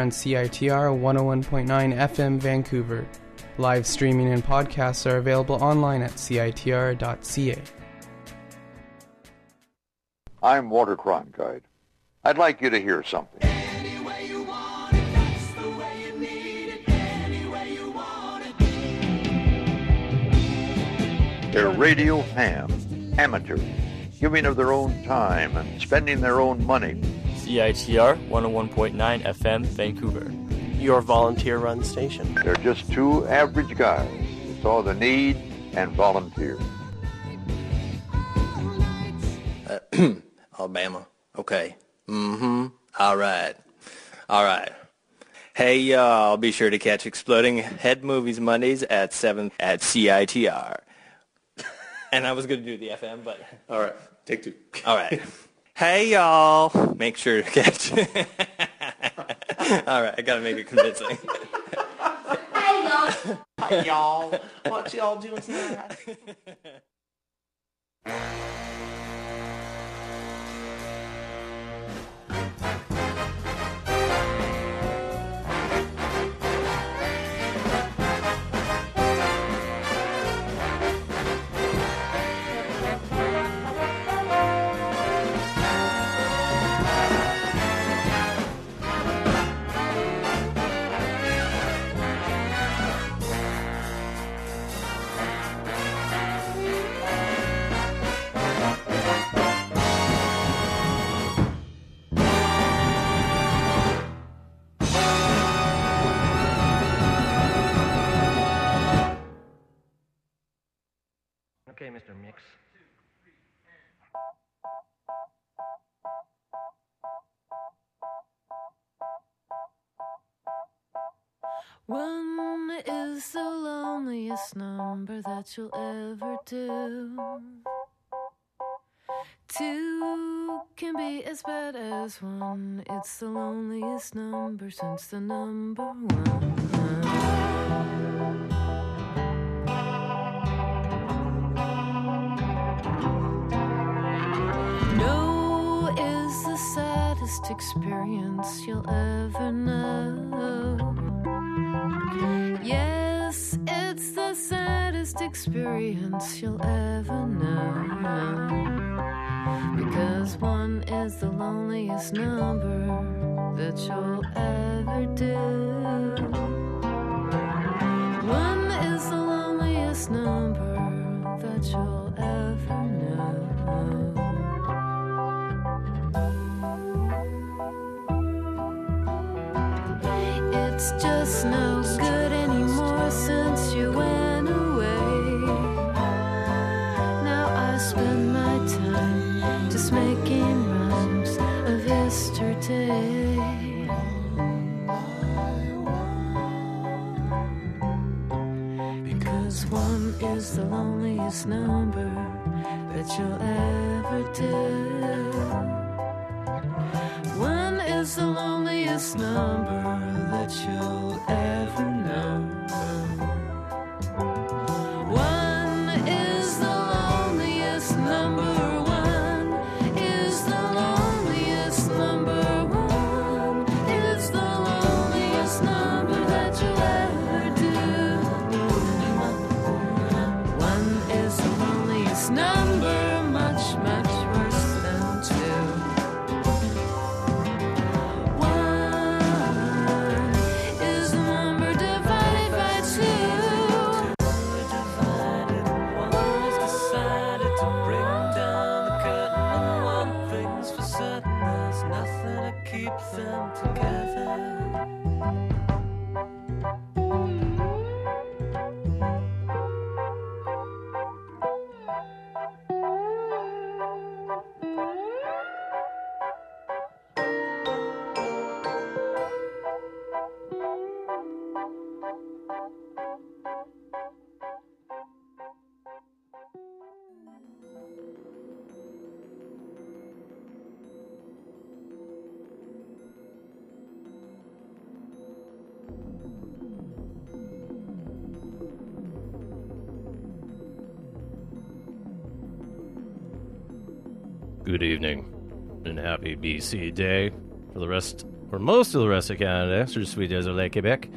on CITR 101.9 FM Vancouver. Live streaming and podcasts are available online at CITR.ca. I'm Walter Cronkite. I'd like you to hear something. They're radio hams, amateurs, giving of their own time and spending their own money. CITR 101.9 FM, Vancouver. Your volunteer run station. They're just two average guys who saw the need and volunteered. Alabama. Okay. Mm-hmm. All right. All right. Hey, y'all, be sure to catch Exploding Head Movies Mondays at 7 at CITR. And I was going to do the FM, but... All right. Take two. All right. hey, y'all. Make sure to catch... All right. I got to make it convincing. Hey y'all. Hi y'all. What y'all doing tonight? Okay, Mr. Mix. One is the loneliest number that you'll ever do. Two can be as bad as one. It's the loneliest number since the number one. Saddest experience you'll ever know. Yes, it's the saddest experience you'll ever know. Because one is the loneliest number that you'll ever do. One is the loneliest number that you'll number that you'll ever do. One is the loneliest number you'll ever know. Good evening and happy BC Day for the rest for most of the rest of Canada, sur suis désolé Quebec.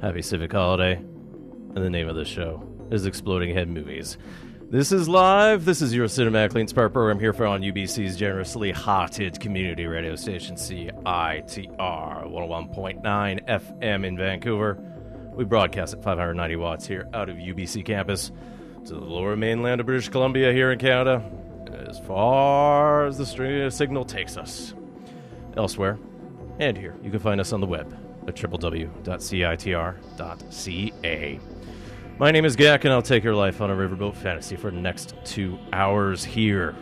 Happy Civic Holiday. And the name of the show is Exploding Head Movies. This is live. This is your cinematically inspired program here for on UBC's generously hearted community radio station CITR 101.9 FM in Vancouver. We broadcast at 590 watts here out of UBC campus to the lower mainland of British Columbia here in Canada, as far as the string uh, signal takes us. Elsewhere, and here, you can find us on the web at www.citr.ca. My name is Gak, and I'll take your life on a riverboat fantasy for the next two hours here.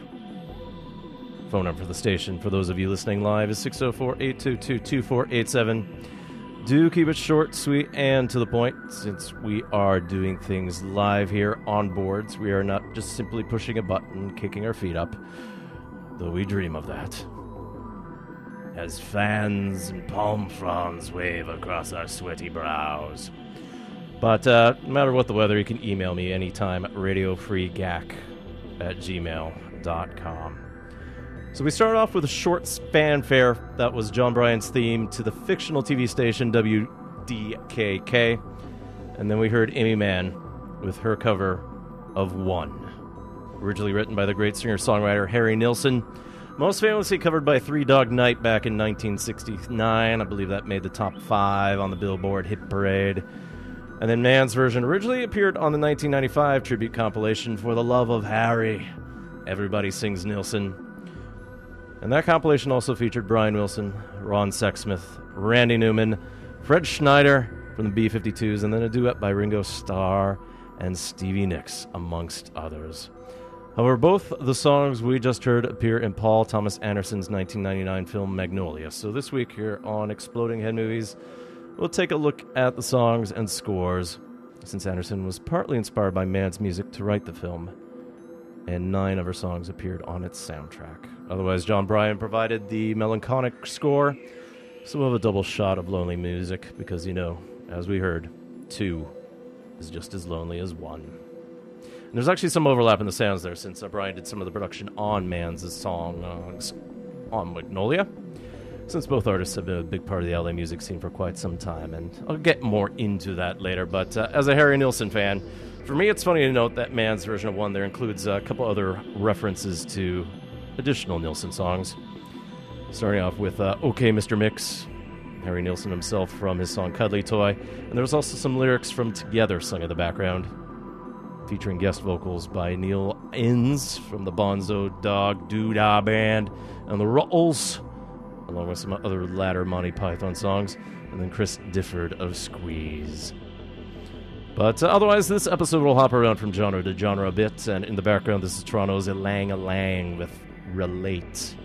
Phone number for the station for those of you listening live is 604 822 2487. Do keep it short, sweet, and to the point since we are doing things live here on boards. We are not just simply pushing a button, kicking our feet up, though we dream of that. As fans and palm fronds wave across our sweaty brows. But uh, no matter what the weather, you can email me anytime at radiofreegack at gmail.com. So we started off with a short fanfare that was Jon Brion's theme to the fictional TV station WDKK. And then we heard Aimee Mann with her cover of One. Originally written by the great singer songwriter Harry Nilsson. Most famously covered by Three Dog Night back in 1969. I believe that made the top five on the Billboard Hit Parade. And then Mann's version originally appeared on the 1995 tribute compilation For the Love of Harry. Everybody Sings Nilsson. And that compilation also featured Brian Wilson, Ron Sexsmith, Randy Newman, Fred Schneider from the B 52s, and then a duet by Ringo Starr and Stevie Nicks, amongst others. However, both the songs we just heard appear in Paul Thomas Anderson's 1999 film Magnolia. So this week here on Exploding Head Movies, we'll take a look at the songs and scores, since Anderson was partly inspired by Mann's music to write the film, and nine of her songs appeared on its soundtrack. Otherwise, Jon Brion provided the melancholic score, so we'll have a double shot of lonely music, because, you know, as we heard, two is just as lonely as one. And there's actually some overlap in the sounds there, since uh, Brion did some of the production on Mann's songs on Magnolia since both artists have been a big part of the LA music scene for quite some time, and I'll get more into that later. But uh, as a Harry Nilsson fan, for me, it's funny to note that Mann's version of one there includes a couple other references to additional Nilsson songs. Starting off with uh, "Okay, Mr. Mix," Harry Nilsson himself from his song "Cuddly Toy," and there's also some lyrics from "Together" sung in the background, featuring guest vocals by Neil Innes from the Bonzo Dog Doodah Band and the Ruttles along with some other latter Monty Python songs, and then Chris Difford of Squeeze. But uh, otherwise, this episode will hop around from genre to genre a bit, and in the background, this is Toronto's YlangYlang with Relate.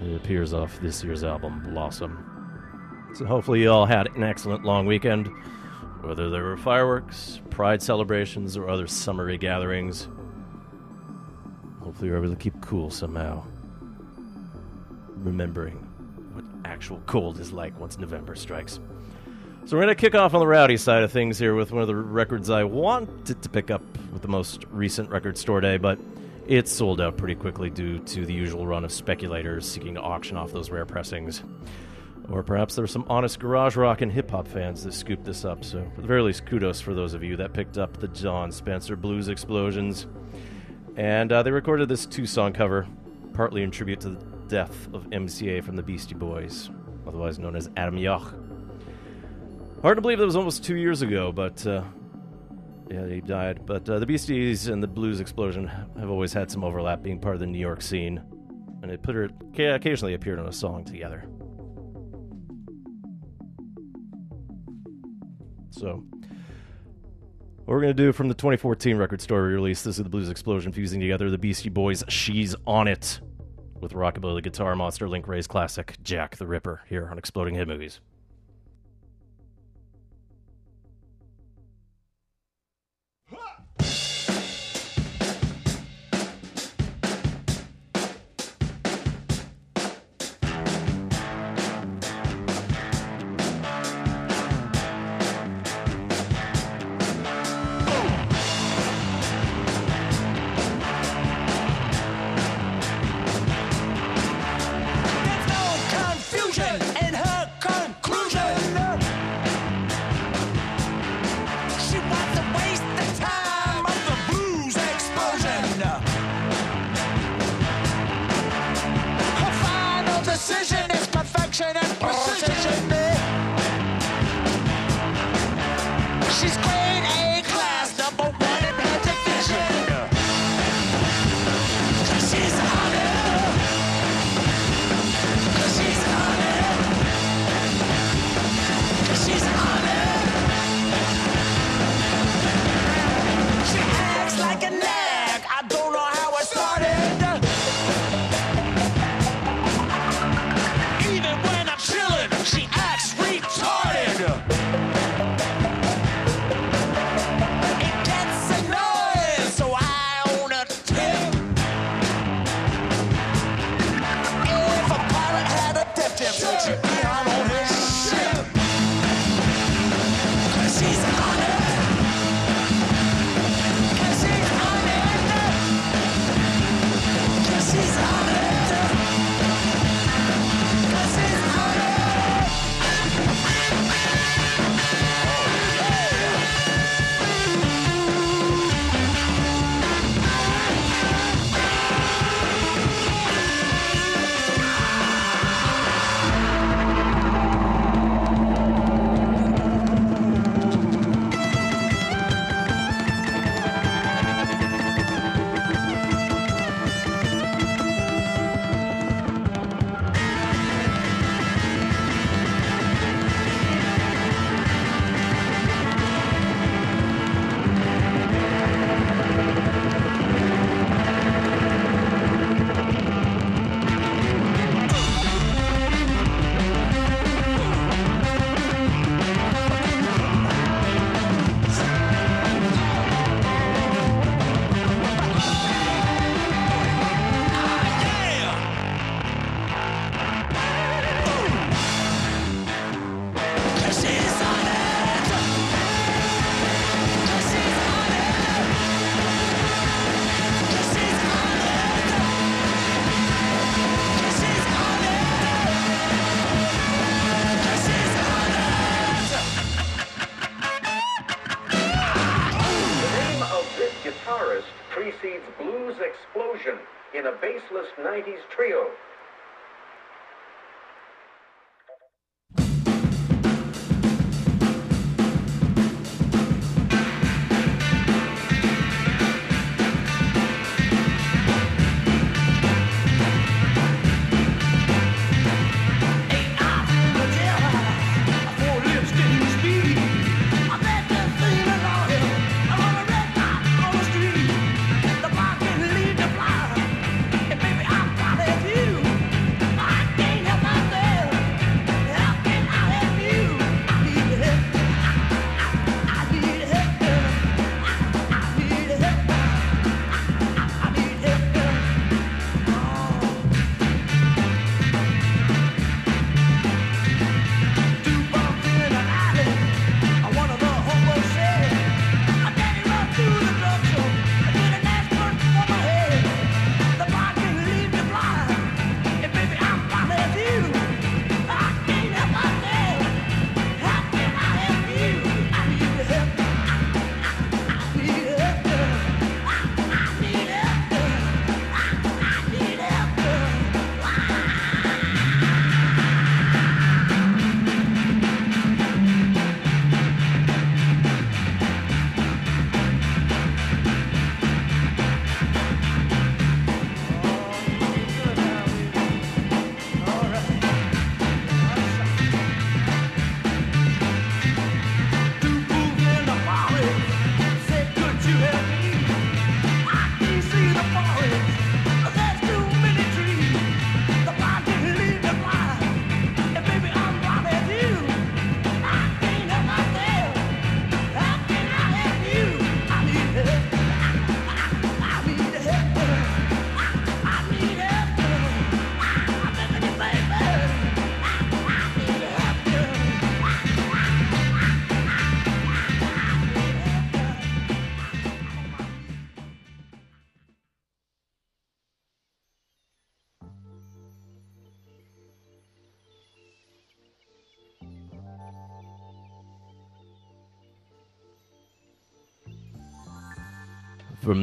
It appears off this year's album, Blossom. So hopefully, you all had an excellent long weekend, whether there were fireworks, pride celebrations, or other summery gatherings. Hopefully, you're able to keep cool somehow. Remembering what actual cold is like once November strikes. So we're going to kick off on the rowdy side of things here with one of the records I wanted to pick up with the most recent record store day, but it sold out pretty quickly due to the usual run of speculators seeking to auction off those rare pressings. Or perhaps there were some honest garage rock and hip hop fans that scooped this up. So, at the very least, kudos for those of you that picked up the Jon Spencer Blues Explosions. And uh, they recorded this two song cover, partly in tribute to the death of MCA from the Beastie Boys, otherwise known as Adam Yauch. Hard to believe that was almost two years ago, but uh, yeah, he died. But uh, the Beasties and the Blues Explosion have always had some overlap, being part of the New York scene, and they put her occasionally appeared on a song together. So, what we're going to do from the 2014 record store release, this is the Blues Explosion fusing together the Beastie Boys' She's On It with rockabilly guitar monster Link Wray's classic Jack the Ripper here on Exploding Hit Movies.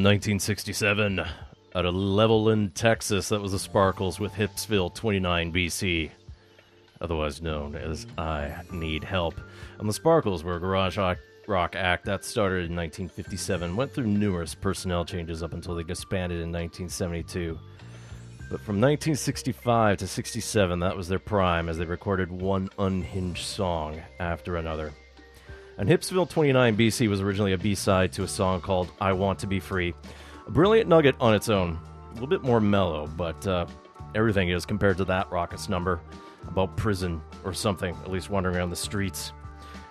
1967, out of Levelland, Texas, that was the Sparkles with Hipsville 29 BC, otherwise known as I Need Help. And the Sparkles were a garage rock act that started in 1957, went through numerous personnel changes up until they disbanded in 1972. But from 1965 to 67, that was their prime as they recorded one unhinged song after another. And Hipsville 29 BC was originally a B side to a song called I Want to Be Free. A brilliant nugget on its own. A little bit more mellow, but uh, everything is compared to that raucous number about prison or something, at least wandering around the streets.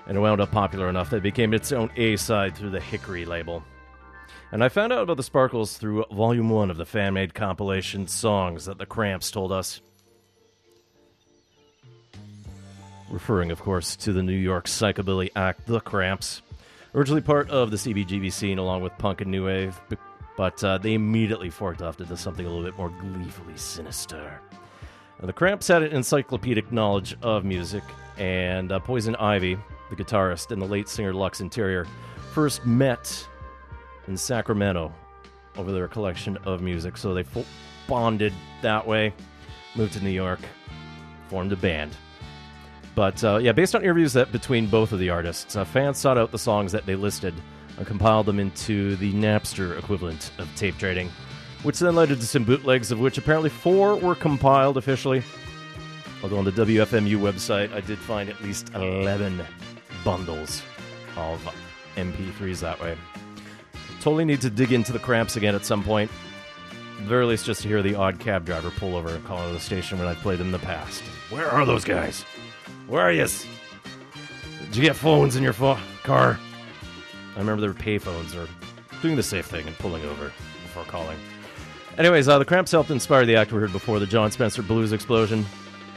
And it wound up popular enough that it became its own A side through the Hickory label. And I found out about the Sparkles through Volume 1 of the fan made compilation songs that the Cramps told us. Referring, of course, to the New York psychobilly act The Cramps. Originally part of the CBGB scene along with punk and new wave, but uh, they immediately forked off into something a little bit more gleefully sinister. Now, the Cramps had an encyclopedic knowledge of music, and uh, Poison Ivy, the guitarist, and the late singer Lux Interior first met in Sacramento over their collection of music, so they fo- bonded that way, moved to New York, formed a band. But uh, yeah, based on interviews that between both of the artists, uh, fans sought out the songs that they listed and compiled them into the Napster equivalent of tape trading, which then led to some bootlegs, of which apparently four were compiled officially. Although on the WFMU website, I did find at least 11 bundles of MP3s that way. Totally need to dig into the cramps again at some point. At the very least, just to hear the odd cab driver pull over and call into the station when I played them in the past. Where are those guys? Where are yous? Did you get phones in your pho- car? I remember there were payphones or doing the safe thing and pulling over before calling. Anyways, uh, the Cramps helped inspire the act we heard before, the Jon Spencer Blues Explosion,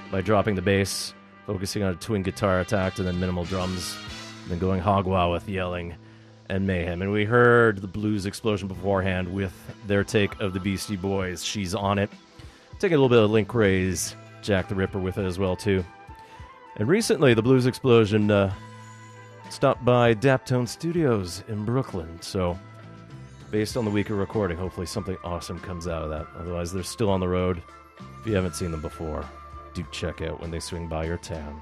by dropping the bass, focusing on a twin guitar attack, and then minimal drums, and then going hog wild with yelling and mayhem. And we heard the Blues Explosion beforehand with their take of the Beastie Boys. She's on it. Taking a little bit of Link Wray's Jack the Ripper with it as well, too. And recently, the Blues Explosion uh, stopped by Daptone Studios in Brooklyn. So based on the week of recording. Hopefully, something awesome comes out of that. Otherwise, they're still on the road. If you haven't seen them before, do check out when they swing by your town.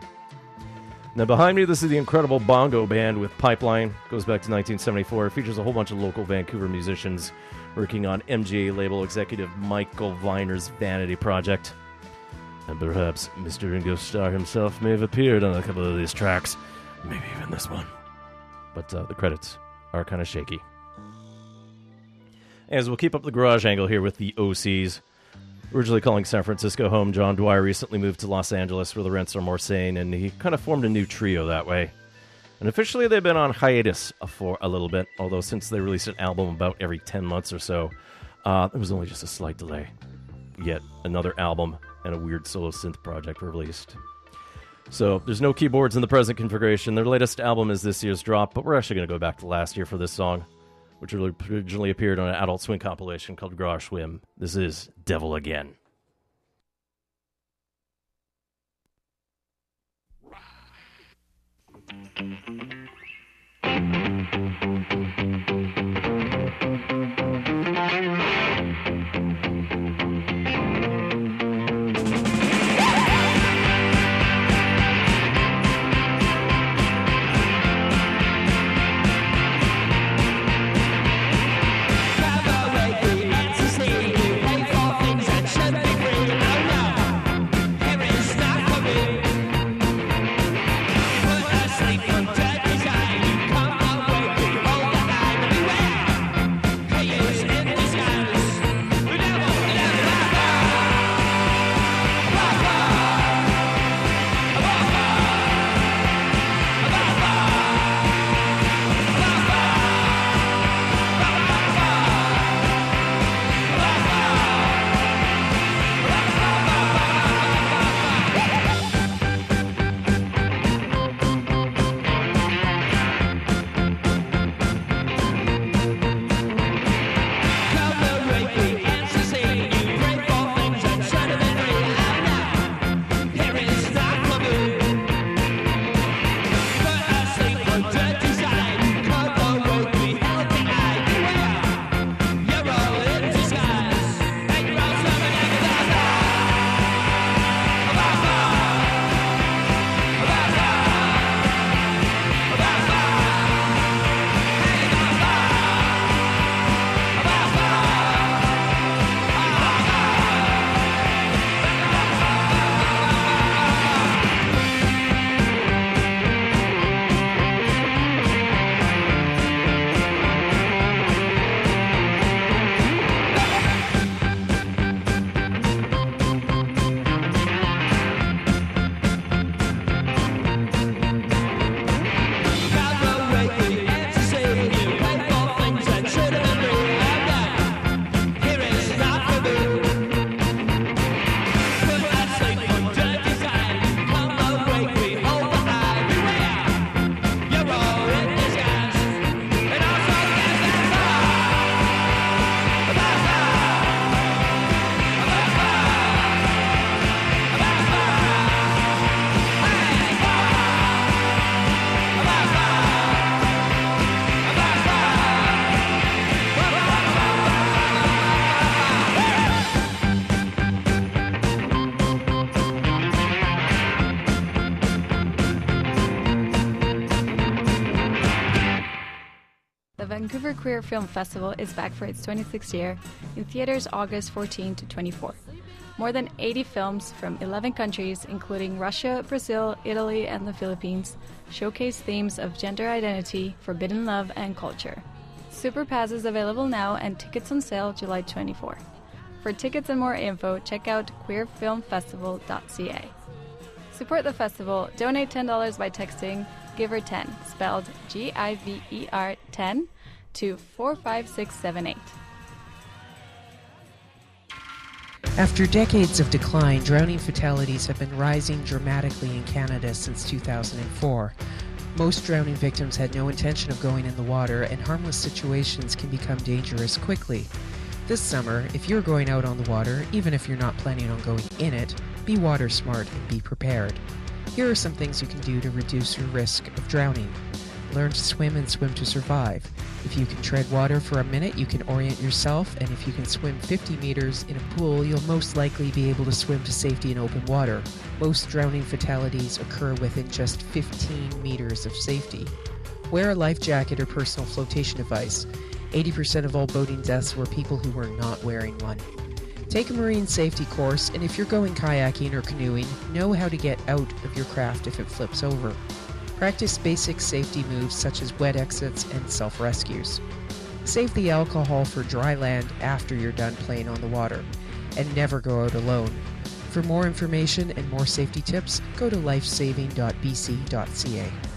Now, behind me, this is the incredible Bongo Band with Pipeline. Goes back to 1974. It features a whole bunch of local Vancouver musicians working on MGM label executive Michael Viner's Vanity Project. And perhaps Mr. Ringo Starr himself may have appeared on a couple of these tracks. Maybe even this one. But uh, the credits are kind of shaky. As we'll keep up the garage angle here with the OCs. Originally calling San Francisco home, John Dwyer recently moved to Los Angeles where the rents are more sane, and he kind of formed a new trio that way. And officially, they've been on hiatus for a little bit, although since they released an album about every 10 months or so, uh, there was only just a slight delay. Yet another album and a weird solo synth project were released. So there's no keyboards in the present configuration. Their latest album is this year's drop, but we're actually going to go back to last year for this song, which originally appeared on an Adult Swim compilation called Garage Swim. This is Devil Again. Vancouver Queer Film Festival is back for its 26th year in theaters August 14 to 24. More than 80 films from 11 countries, including Russia, Brazil, Italy, and the Philippines, showcase themes of gender identity, forbidden love, and culture. Super Pass is available now and tickets on sale July 24. For tickets and more info, check out queerfilmfestival.ca. Support the festival. Donate $10 by texting GIVER10, spelled G I V E R 10, to 45678. After decades of decline, drowning fatalities have been rising dramatically in Canada since 2004. Most drowning victims had no intention of going in the water, and harmless situations can become dangerous quickly. This summer, if you're going out on the water, even if you're not planning on going in it, be water smart and be prepared. Here are some things you can do to reduce your risk of drowning. Learn to swim and swim to survive. If you can tread water for a minute, you can orient yourself, and if you can swim 50 meters in a pool, you'll most likely be able to swim to safety in open water. Most drowning fatalities occur within just 15 meters of safety. Wear a life jacket or personal flotation device. 80% of all boating deaths were people who were not wearing one. Take a marine safety course, and if you're going kayaking or canoeing, know how to get out of your craft if it flips over. Practice basic safety moves such as wet exits and self rescues. Save the alcohol for dry land after you're done playing on the water, and never go out alone. For more information and more safety tips, go to lifesaving.bc.ca.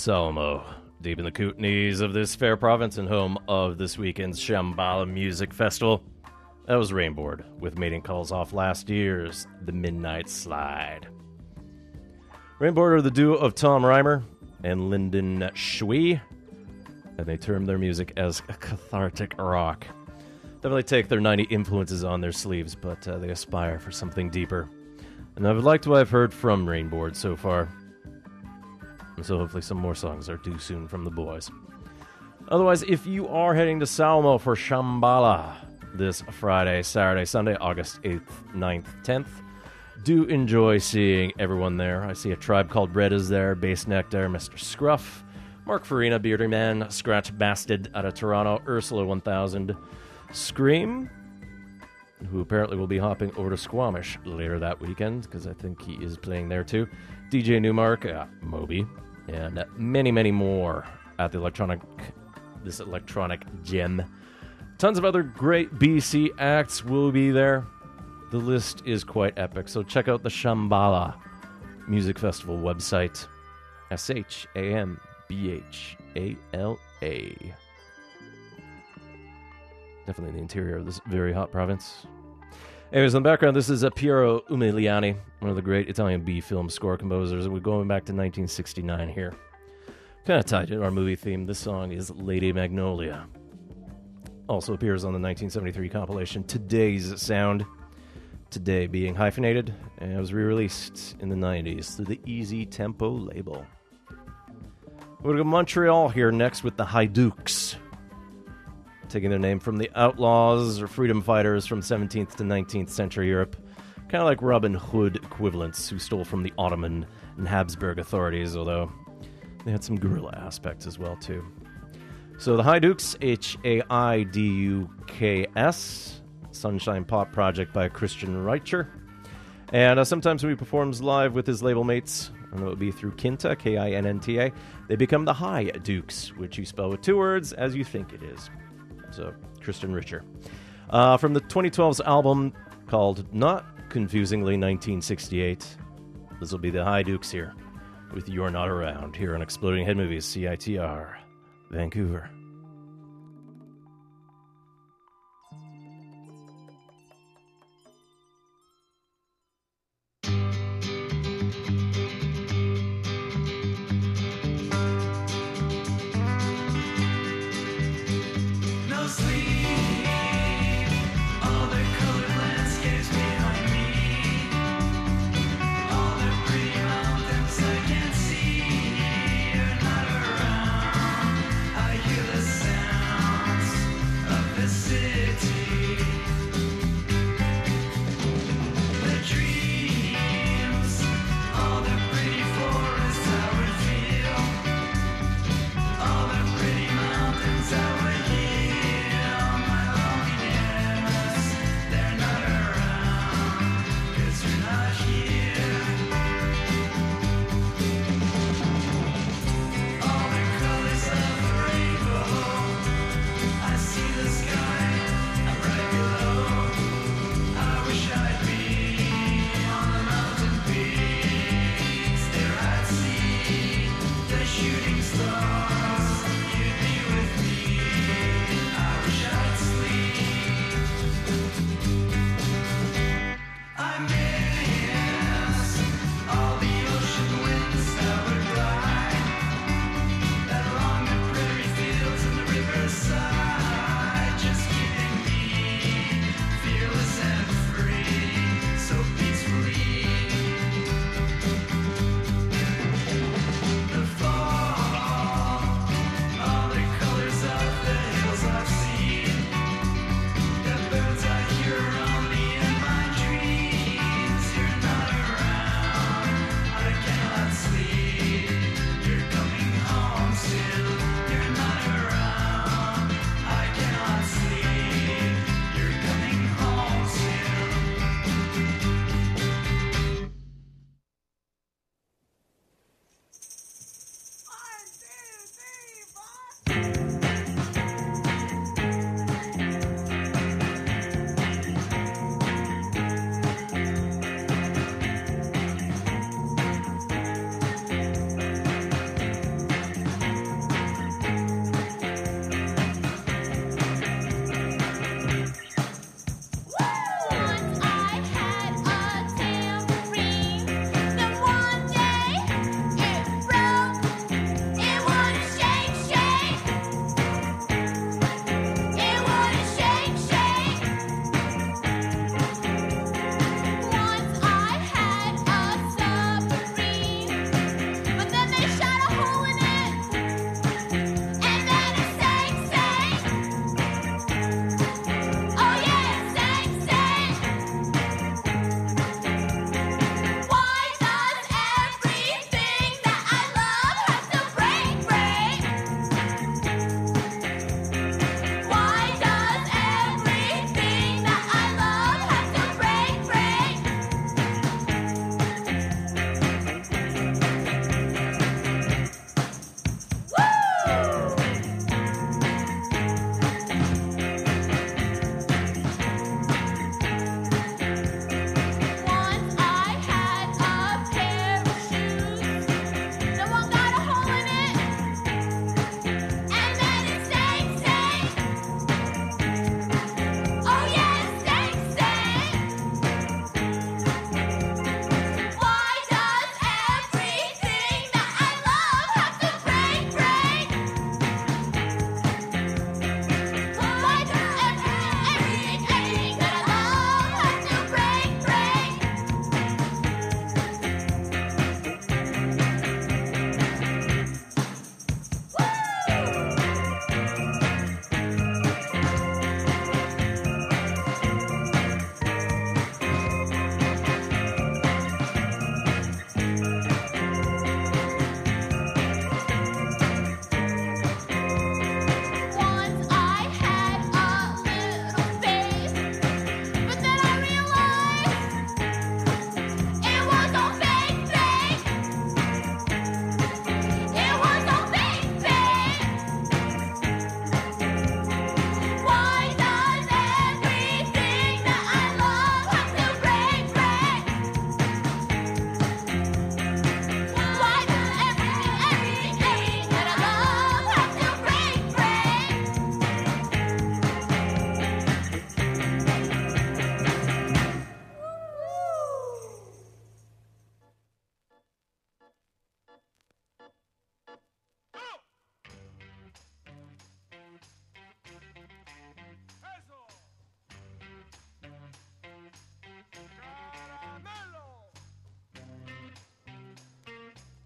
Salmo, deep in the Kootenays of this fair province and home of this weekend's Shambhala Music Festival. That was Rainboard, with mating calls off last year's The Midnight Slide. Rainboard are the duo of Tom Reimer and Lyndon Shui, and they term their music as cathartic rock. Definitely take their 90 influences on their sleeves, but uh, they aspire for something deeper. And I've liked what I've heard from Rainboard so far. So hopefully some more songs are due soon from the boys. Otherwise, if you are heading to Salmo for Shambhala this Friday, Saturday, Sunday, August 8th, 9th, 10th, do enjoy seeing everyone there. I see a tribe called Red is there, Bassnectar, Mr. Scruff, Mark Farina, Beardyman, Scratch Bastid out of Toronto, Ursula 1000, Skream, who apparently will be hopping over to Squamish later that weekend because I think he is playing there too. DJ Nu-Mark, uh, Moby, and many, many more at the electronic this electronic gem. Tons of other great BC acts will be there. The list is quite epic, so check out the Shambhala Music Festival website. S H A M B H A L A. Definitely in the interior of this very hot province. Anyways, in the background, this is Piero Umiliani, one of the great Italian B film score composers. We're going back to 1969 here. Kind of tied to our movie theme. This song is Lady Magnolia. Also appears on the 1973 compilation Today's Sound. Today being hyphenated, and it was re released in the 90s through the Easy Tempo label. We're going to Montreal here next with the Haiduks taking their name from the outlaws or freedom fighters from 17th to 19th century Europe, kind of like Robin Hood equivalents who stole from the Ottoman and Habsburg authorities, although they had some guerrilla aspects as well too. So the Haiduks, H A I D U K S, Sunshine Pop project by Christian Reicher. And uh, sometimes when he performs live with his label mates, and it would be through Kinnta, K I N N T A, they become the High Dukes, which you spell with two words as you think it is. So, Christian Richer. Uh, from the 2012's album called, not confusingly, 1968, this will be the Haiduks here with You're Not Around here on Exploding Head Movies, CITR, Vancouver.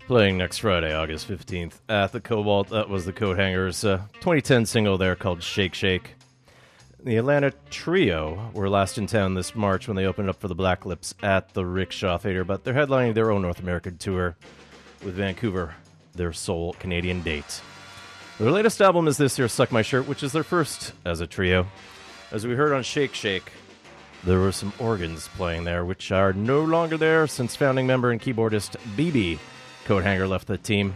Playing next Friday, August 15th, at the Cobalt. That was the Coathangers' uh, 2010 single there called Shake Shake. The Atlanta Trio were last in town this March when they opened up for the Black Lips at the Rickshaw Theater, but they're headlining their own North American tour with Vancouver, their sole Canadian date. Their latest album is this year's Suck My Shirt, which is their first as a trio. As we heard on Shake Shake, there were some organs playing there, which are no longer there since founding member and keyboardist Bebe Coathanger left the team.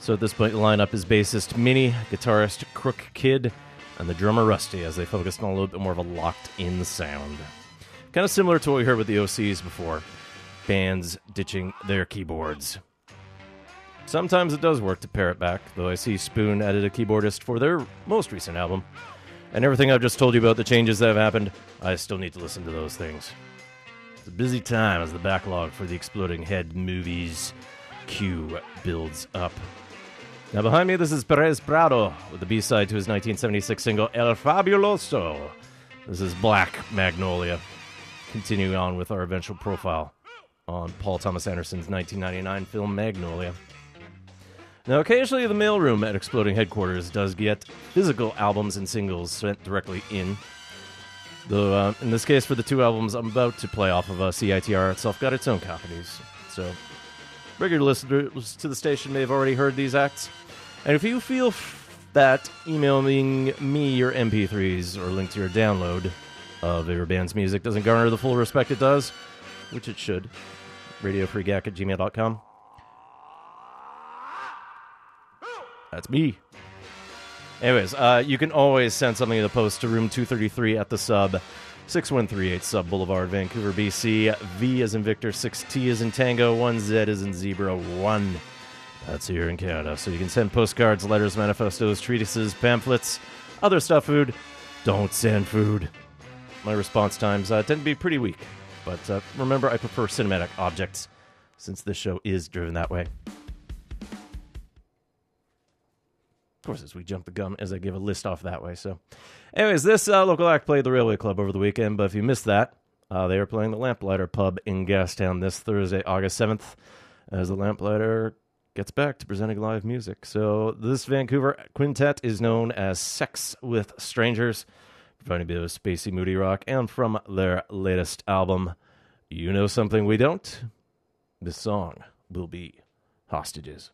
So at this point, the lineup is bassist Minnie, guitarist Crook Kid, and the drummer Rusty, as they focused on a little bit more of a locked-in sound. Kind of similar to what we heard with the OCs before, bands ditching their keyboards. Sometimes it does work to pare it back, though I see Spoon added a keyboardist for their most recent album. And everything I've just told you about the changes that have happened, I still need to listen to those things. It's a busy time as the backlog for the Exploding Head movies queue builds up. Now, behind me, this is Perez Prado with the B side to his 1976 single El Fabuloso. This is Black Magnolia. Continuing on with our eventual profile on Paul Thomas Anderson's 1999 film Magnolia. Now, occasionally, the mailroom at Exploding Headquarters does get physical albums and singles sent directly in. Though, uh, in this case, for the two albums I'm about to play off of uh, CITR itself, got its own copies. So, regular listeners to the station may have already heard these acts. And if you feel f- that emailing me your MP3s or link to your download of your band's music doesn't garner the full respect it does, which it should, radiofreegack at gmail.com. That's me. Anyways, uh, you can always send something in the post to room 233 at the sub, 6138 Sub Boulevard, Vancouver, BC. V is in Victor, 6T is in Tango, 1Z is in Zebra, 1. That's here in Canada. So you can send postcards, letters, manifestos, treatises, pamphlets, other stuff food. Don't send food. My response times uh, tend to be pretty weak. But uh, remember, I prefer cinematic objects since this show is driven that way. Of course, as we jump the gun, as I give a list off that way. So, anyways, this uh, local act played the Railway Club over the weekend. But if you missed that, uh, they are playing the Lamplighter Pub in Gastown this Thursday, August seventh, as the Lamplighter gets back to presenting live music. So, this Vancouver quintet is known as Sex with Strangers, providing a bit of spacey, moody rock, and from their latest album, "You Know Something We Don't." This song will be "Hostages."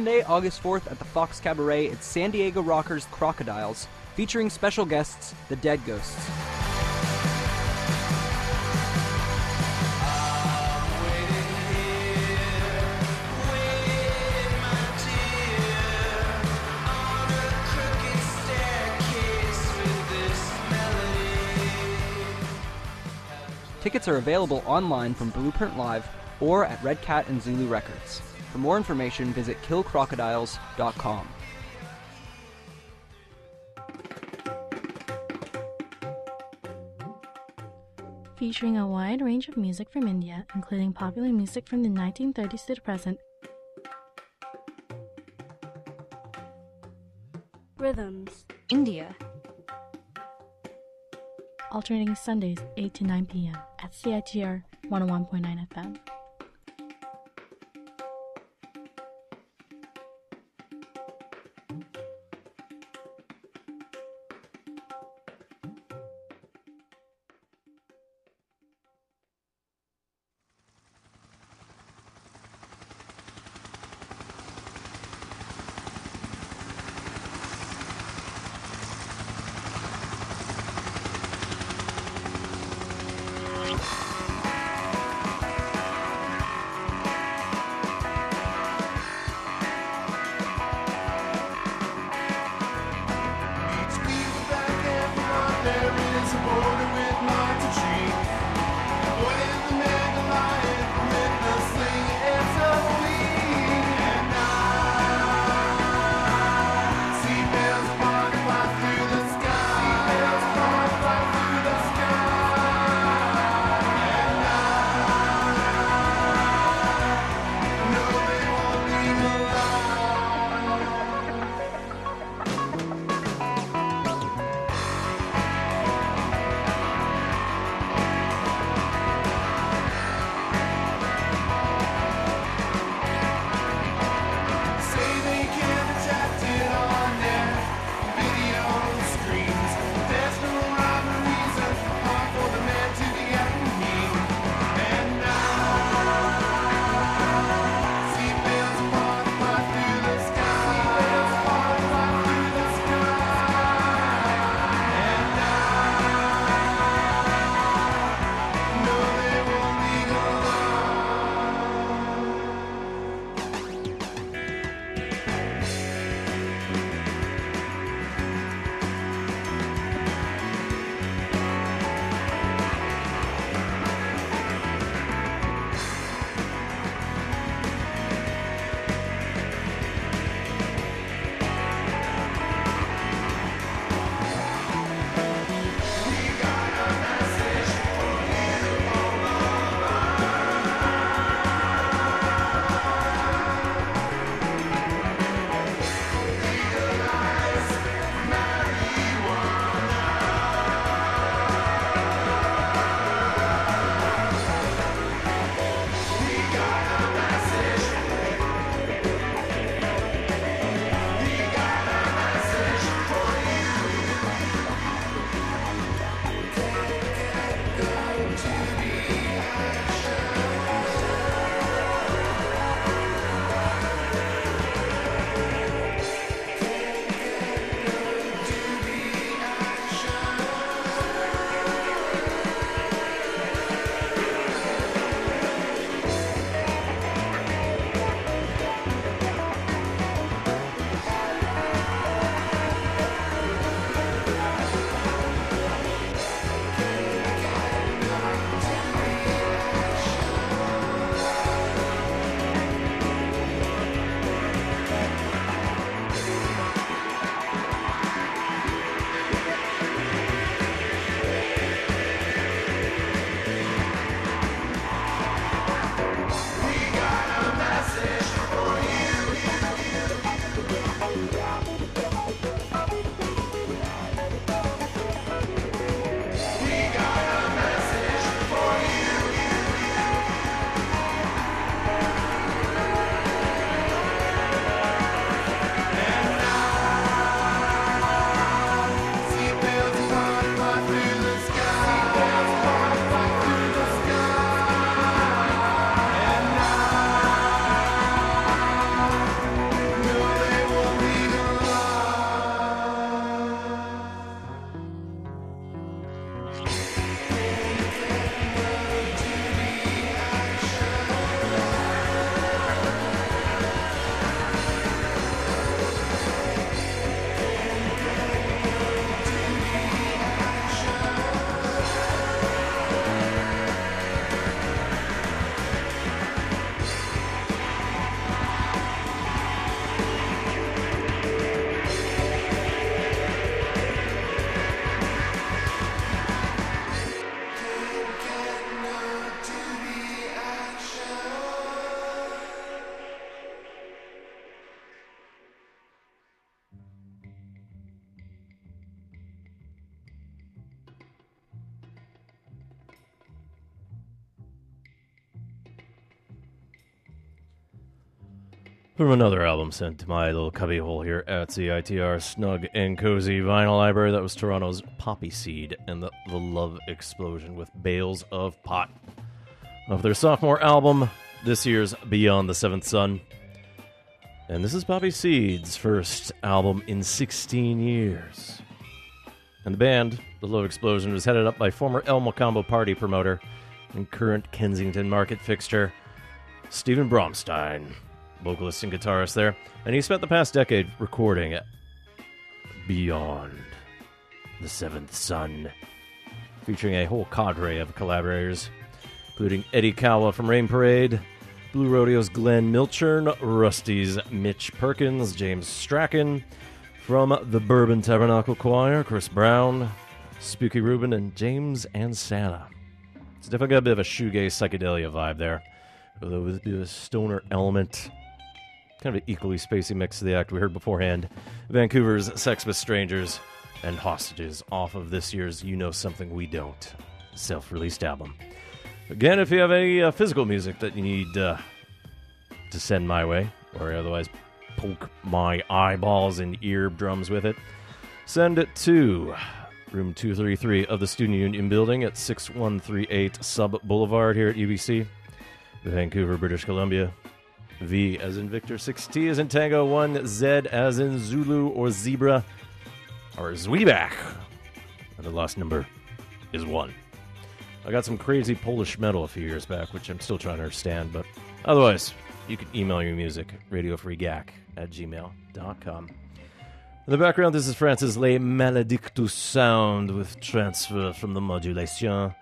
Monday, August 4th at the Fox Cabaret, it's San Diego Rockers Crocodiles, featuring special guests, the Dead Ghosts. Tickets are available online from Blueprint Live or at Red Cat and Zulu Records. For more information, visit killcrocodiles.com. featuring a wide range of music from India, including popular music from the 1930s to the present. Rhythms. India. Alternating Sundays, 8 to 9 p.m. at CITR 101.9 FM. From another album sent to my little cubbyhole here at CITR Snug and Cozy Vinyl Library, that was Toronto's Poppy Seed and the, the Love Explosion with Bales of Pot. Of their sophomore album, this year's Beyond the Seventh Sun. And this is Poppy Seed's first album in 16 years. And the band, The Love Explosion, was headed up by former El Mocambo party promoter and current Kensington market fixture, Stephen Bromstein, vocalist and guitarist there. And he spent the past decade recording Beyond the Seventh Sun, featuring a whole cadre of collaborators, including Eddie Kalwa from Rain Parade, Blue Rodeo's Glenn Milchem, Rusty's Mitch Perkins, James Strachan, from the Bourbon Tabernacle Choir, Chris Brown, Spooky Ruben, and James and Santa. It's definitely got a bit of a shoegaze psychedelia vibe there, although with a stoner element. Kind of an equally spacey mix of the act we heard beforehand. Vancouver's Sex with Strangers and Hostages off of this year's You Know Something We Don't self released album. Again, if you have any uh, physical music that you need uh, to send my way, or otherwise poke my eyeballs and eardrums with it, send it to room 233 of the Student Union Building at 6138 Sub Boulevard here at UBC, Vancouver, British Columbia. V as in Victor, 6T as in Tango, 1 Z as in Zulu or Zebra, or Zweeback. And the last number is 1. I got some crazy Polish metal a few years back, which I'm still trying to understand, but otherwise, you can email your music, radiofreegack at gmail.com. In the background, this is France's Les Maledictus sound with transfer from the Modulation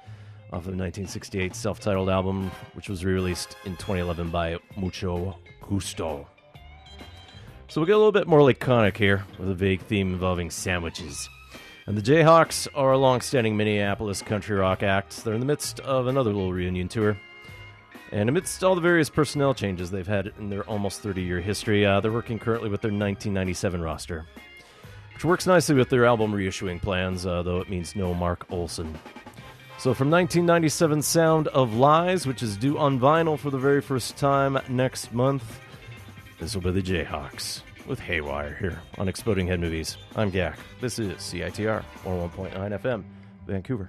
off of 1968 self-titled album, which was re-released in 2011 by Mucho Gusto. So we'll get a little bit more laconic here with a vague theme involving sandwiches. And the Jayhawks are a long-standing Minneapolis country rock act. They're in the midst of another little reunion tour. And amidst all the various personnel changes they've had in their almost 30 year history, uh, they're working currently with their 1997 roster, which works nicely with their album reissuing plans, uh, though it means no Mark Olson. So, from 1997 Sound of Lies, which is due on vinyl for the very first time next month, this will be the Jayhawks with Haywire here on Exploding Head Movies. I'm Gak. This is CITR 101.9 FM, Vancouver.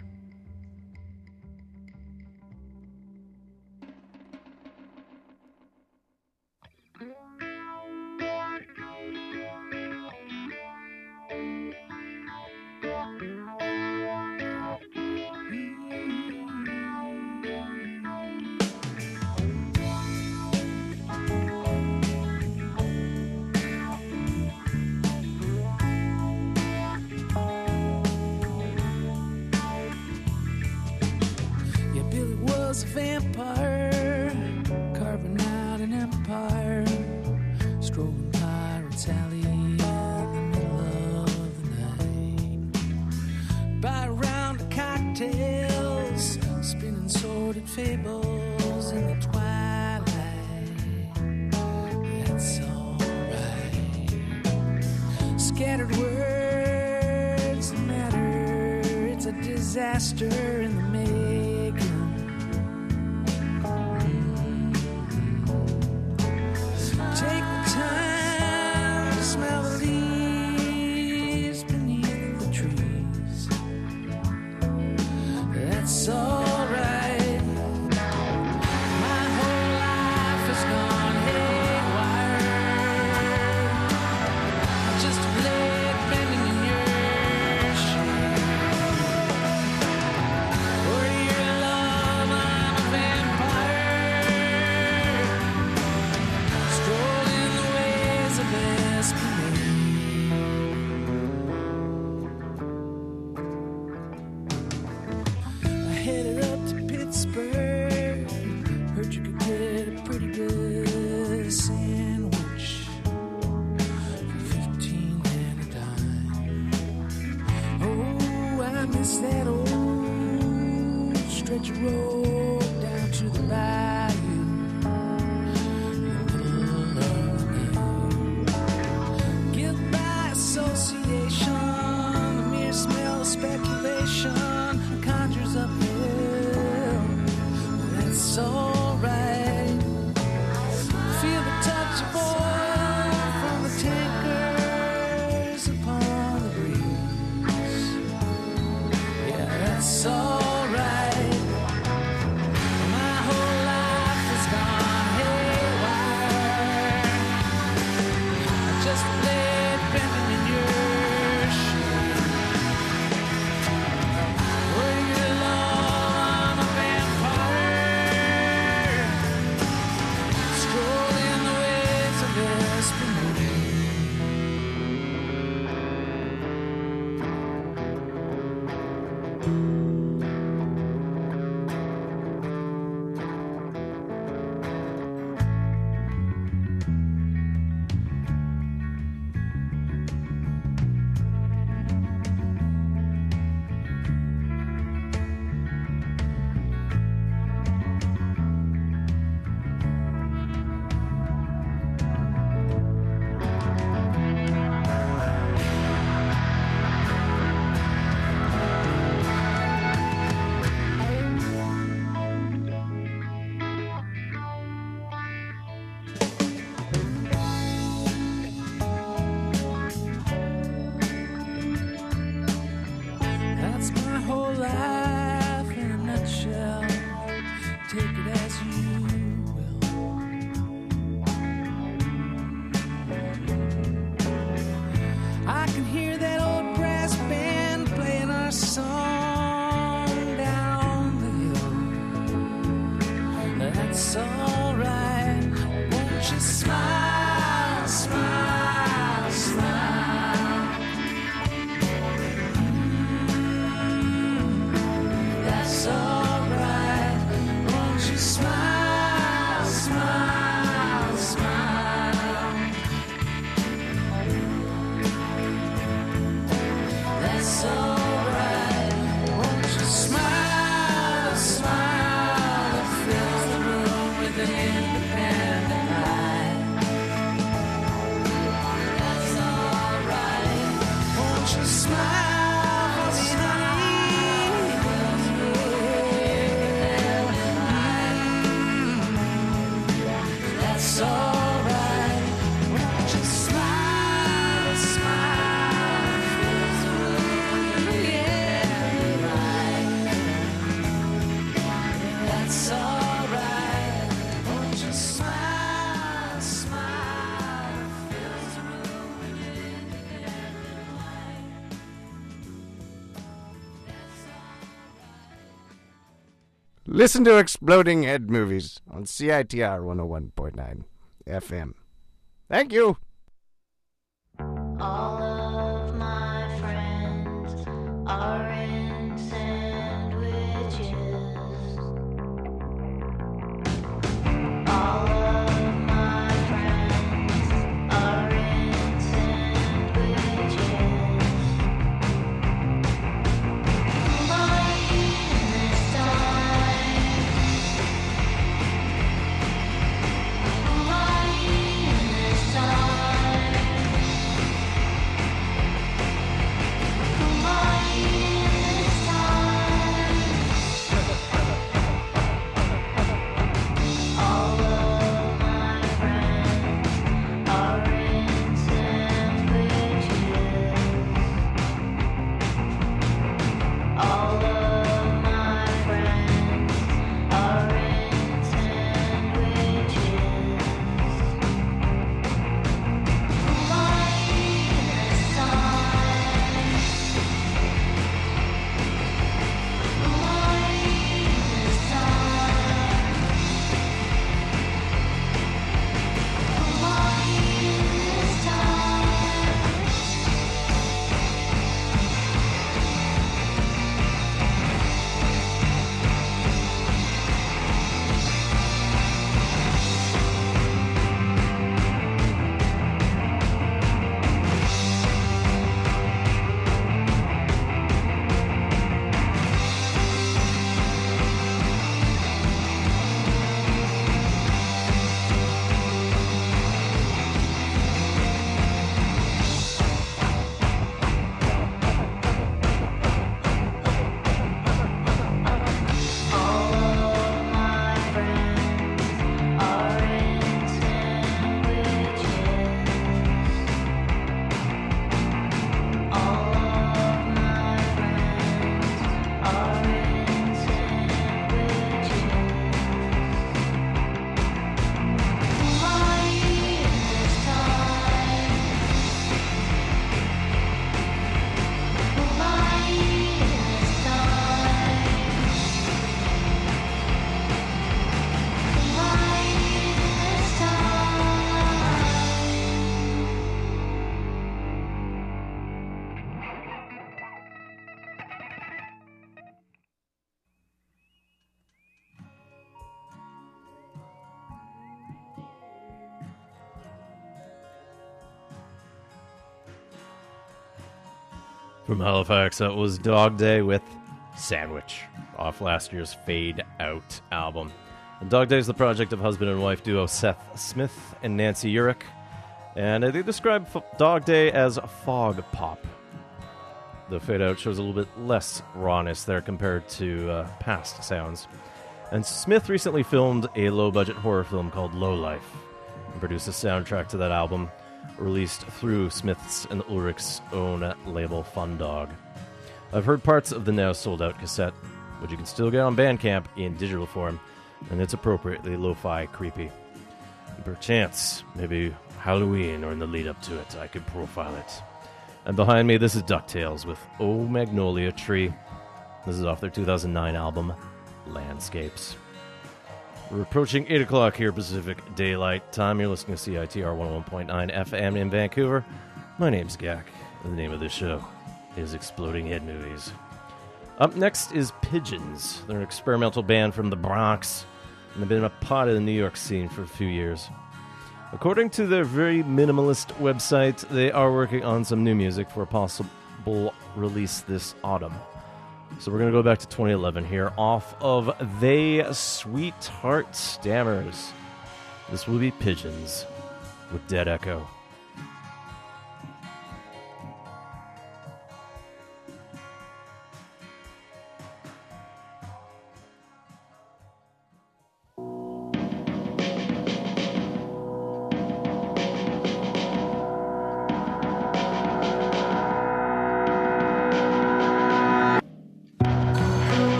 So. Listen to Exploding Head Movies on CITR 101.9 FM. Thank you. From Halifax, that was Dog Day with Sandwich off last year's Fade Out album. And Dog Day is the project of husband and wife duo Seth Smith and Nancy Urich. And they describe Dog Day as fog pop. The Fade Out shows a little bit less rawness there compared to uh, past sounds. And Smith recently filmed a low budget horror film called Low Life and produced a soundtrack to that album, released through Smith's and Ulrich's own label Fundog. I've heard parts of the now sold out cassette, which you can still get on Bandcamp in digital form, and it's appropriately lo fi creepy. Perchance, maybe Halloween or in the lead up to it, I could profile it. And behind me, this is Duck Tails with O Magnolia Tree. This is off their 2009 album, Landscapes. We're approaching 8 o'clock here, Pacific Daylight Time. You're listening to CITR 101.9 FM in Vancouver. My name's Gak, and the name of this show is Exploding Head Movies. Up next is Pigeons. They're an experimental band from the Bronx, and they've been a part of the New York scene for a few years. According to their very minimalist website, they are working on some new music for a possible release this autumn. So we're going to go back to 2011 here off of They Sweetheart Stammers. This will be Pigeons with Dead Echo.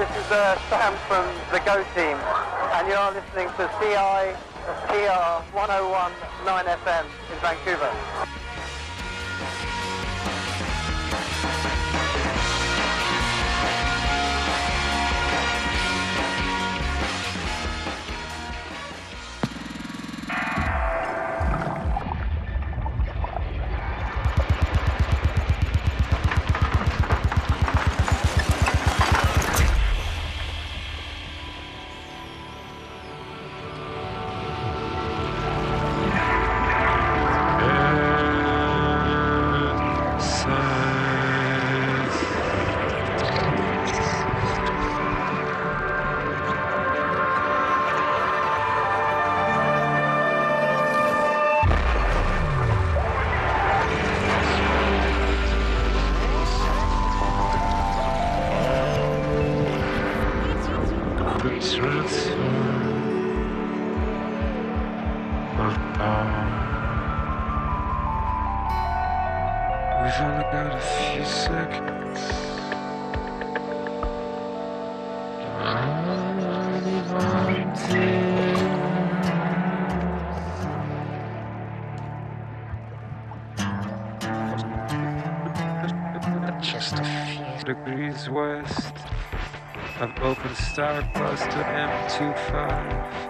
This is uh, Sam from the Go Team, and you are listening to CI CITR 1019 FM in Vancouver. Star cluster M25.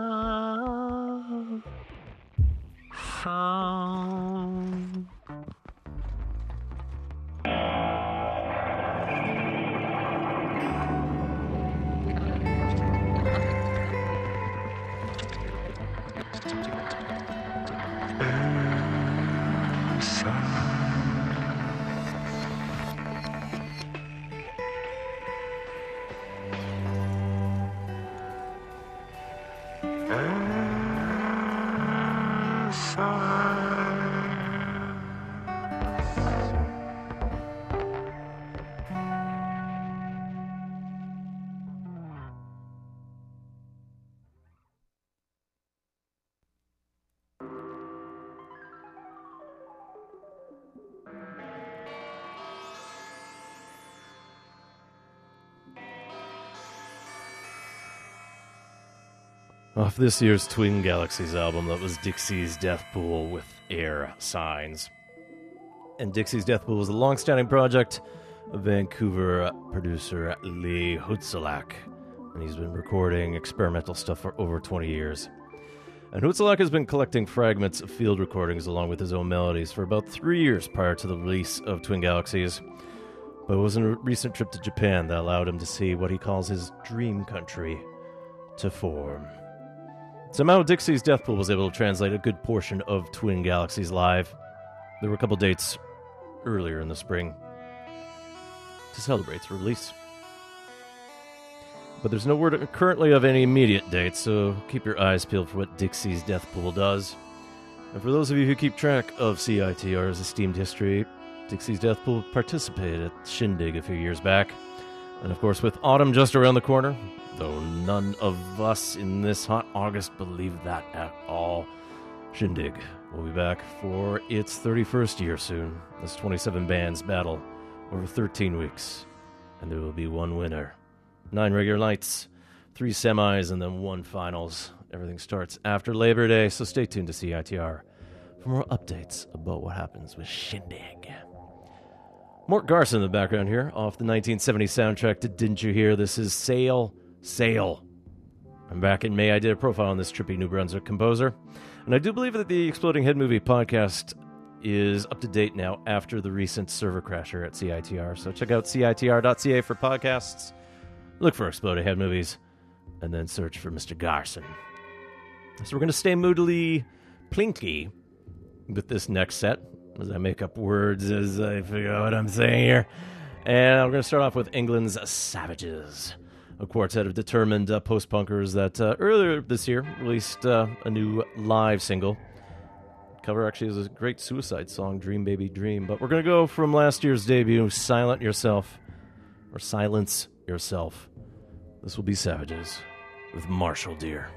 Off this year's Twin Galaxies album, that was Dixie's Death Pool with Air Signs. And Dixie's Death Pool was a long standing project of Vancouver producer Lee Hutzulak. And he's been recording experimental stuff for over 20 years. And Hutzulak has been collecting fragments of field recordings along with his own melodies for about three years prior to the release of Twin Galaxies. But it was a recent trip to Japan that allowed him to see what he calls his dream country to form. Somehow, Dixie's Death Pool was able to translate a good portion of Twin Galaxies live. There were a couple dates earlier in the spring to celebrate its release. But there's no word currently of any immediate dates, so keep your eyes peeled for what Dixie's Death Pool does. And for those of you who keep track of CITR's esteemed history, Dixie's Death Pool participated at Shindig a few years back. And of course, with autumn just around the corner, though none of us in this hot August believe that at all, Shindig will be back for its 31st year soon, as 27 bands battle over 13 weeks and there will be one winner. Nine regular nights, three semis, and then one finals. Everything starts after Labor Day, so stay tuned to CITR for more updates about what happens with Shindig. Mort Garson in the background here, off the 1970 soundtrack to Didn't You Hear? This is Sail, Sail. I'm back in May. I did a profile on this trippy New Brunswick composer, and I do believe that the Exploding Head Movie podcast is up to date now after the recent server crasher at CITR. So check out CITR.ca for podcasts, look for Exploding Head Movies, and then search for Mr. Garson. So we're going to stay moodily plinky with this next set as I make up words as I figure out what I'm saying here. And I'm going to start off with England's Savages, a quartet of determined uh, post punkers that uh, earlier this year released uh, a new live single. Cover actually is a great suicide song, Dream Baby Dream. But we're going to go from last year's debut, Silent Yourself, or Silence Yourself. This will be Savages with Marshal Dear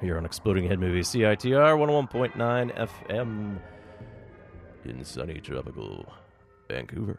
here on Exploding Head Movie CITR 101.9 FM in sunny tropical Vancouver.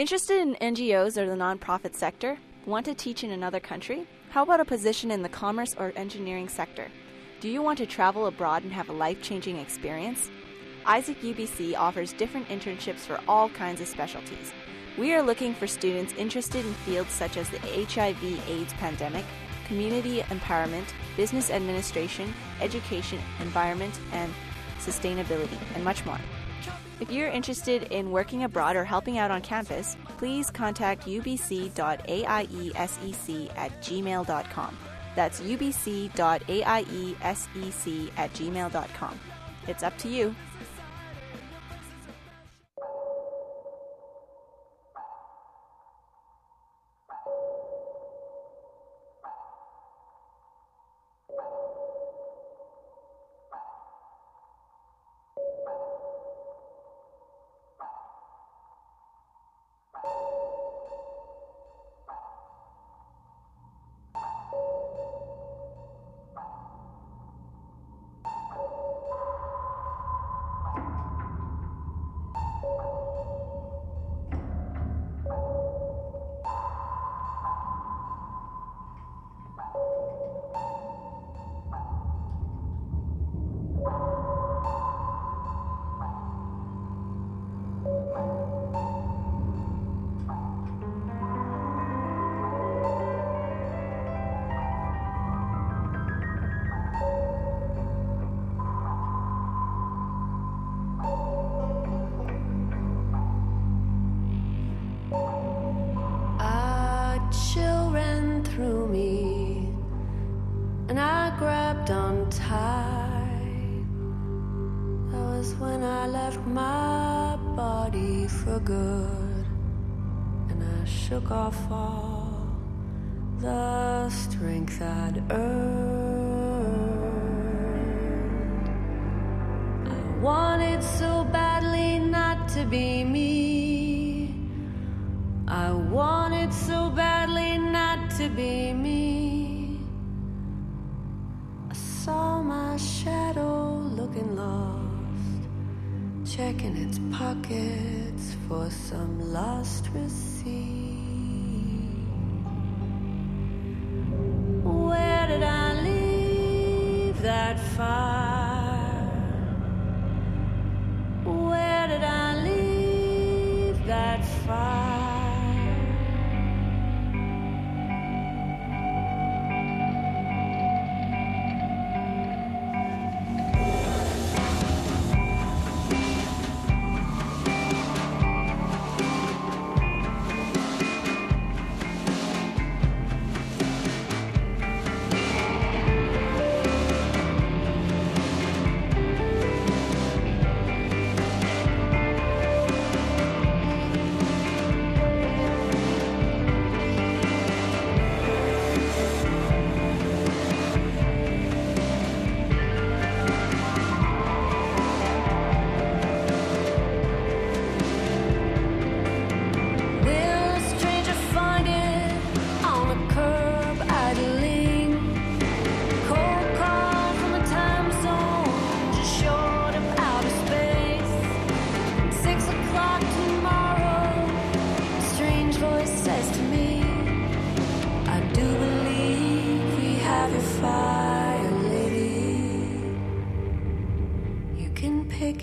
Interested in NGOs or the nonprofit sector? Want to teach in another country? How about a position in the commerce or engineering sector? Do you want to travel abroad and have a life changing experience? AIESEC UBC offers different internships for all kinds of specialties. We are looking for students interested in fields such as the HIV AIDS pandemic, community empowerment, business administration, education, environment, and sustainability, and much more. If you're interested in working abroad or helping out on campus, please contact ubc.aiesec at gmail.com. That's ubc.aiesec at gmail.com. It's up to you.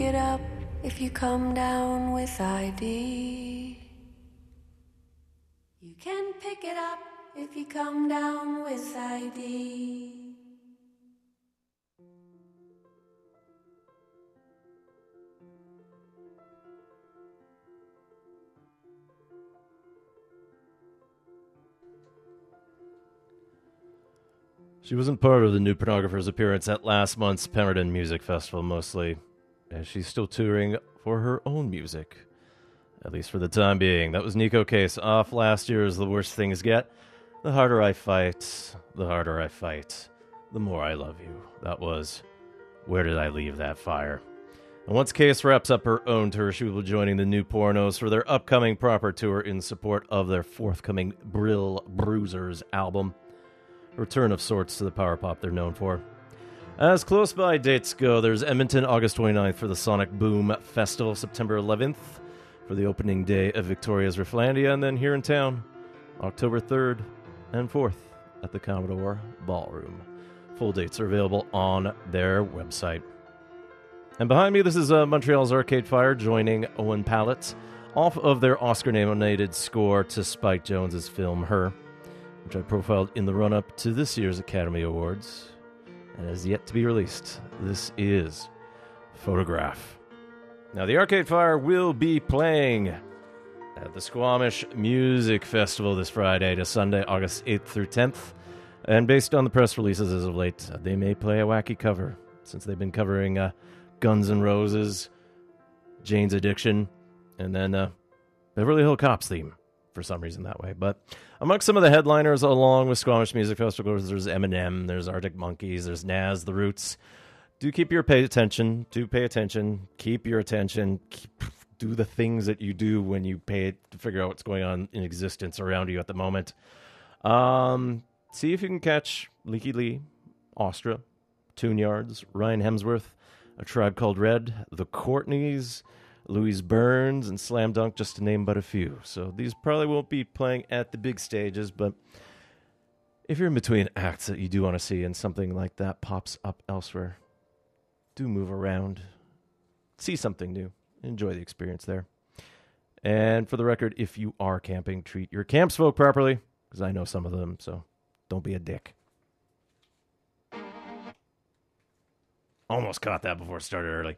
It up if you come down with ID. You can pick it up if you come down with ID. She wasn't part of the New Pornographers' appearance at last month's Pemberton Music Festival, mostly, as she's still touring for her own music. At least for the time being. That was Neko Case off last year's The Worse Things Get. The harder I fight, the harder I fight, the more I love you. That was Where Did I Leave That Fire? And once Case wraps up her own tour, she will be joining the new Pornos for their upcoming proper tour in support of their forthcoming Brill Bruisers album. Return of sorts to the power pop they're known for. As close by dates go, there's Edmonton August 29th for the Sonic Boom Festival, September 11th for the opening day of Victoria's Rifflandia, and then here in town, October 3rd and 4th at the Commodore Ballroom. Full dates are available on their website. And behind me, this is uh, Montreal's Arcade Fire joining Owen Pallett off of their Oscar nominated score to Spike Jonze's film Her, which I profiled in the run up to this year's Academy Awards and has yet to be released. This is Photograph. Now, the Arcade Fire will be playing at the Squamish Music Festival this Friday to Sunday, August 8th through 10th. And based on the press releases as of late, uh, they may play a wacky cover since they've been covering uh, Guns N' Roses, Jane's Addiction, and then uh, Beverly Hill Cops theme for some reason that way. But amongst some of the headliners along with Squamish Music Festival, there's Eminem, there's Arctic Monkeys, there's Nas, The Roots. Do keep your pay attention. Do pay attention. Keep your attention. Keep, do the things that you do when you pay it to figure out what's going on in existence around you at the moment. Um, see if you can catch Lykke Li, Austra, Tune Yards, Ryan Hemsworth, A Tribe Called Red, The Courtneys, Louise Burns, and Slam Dunk, just to name but a few. So these probably won't be playing at the big stages, but if you're in between acts that you do want to see and something like that pops up elsewhere, do move around, see something new, enjoy the experience there. And for the record, if you are camping, treat your camps folk properly, because I know some of them, so don't be a dick. Almost caught that before it started early.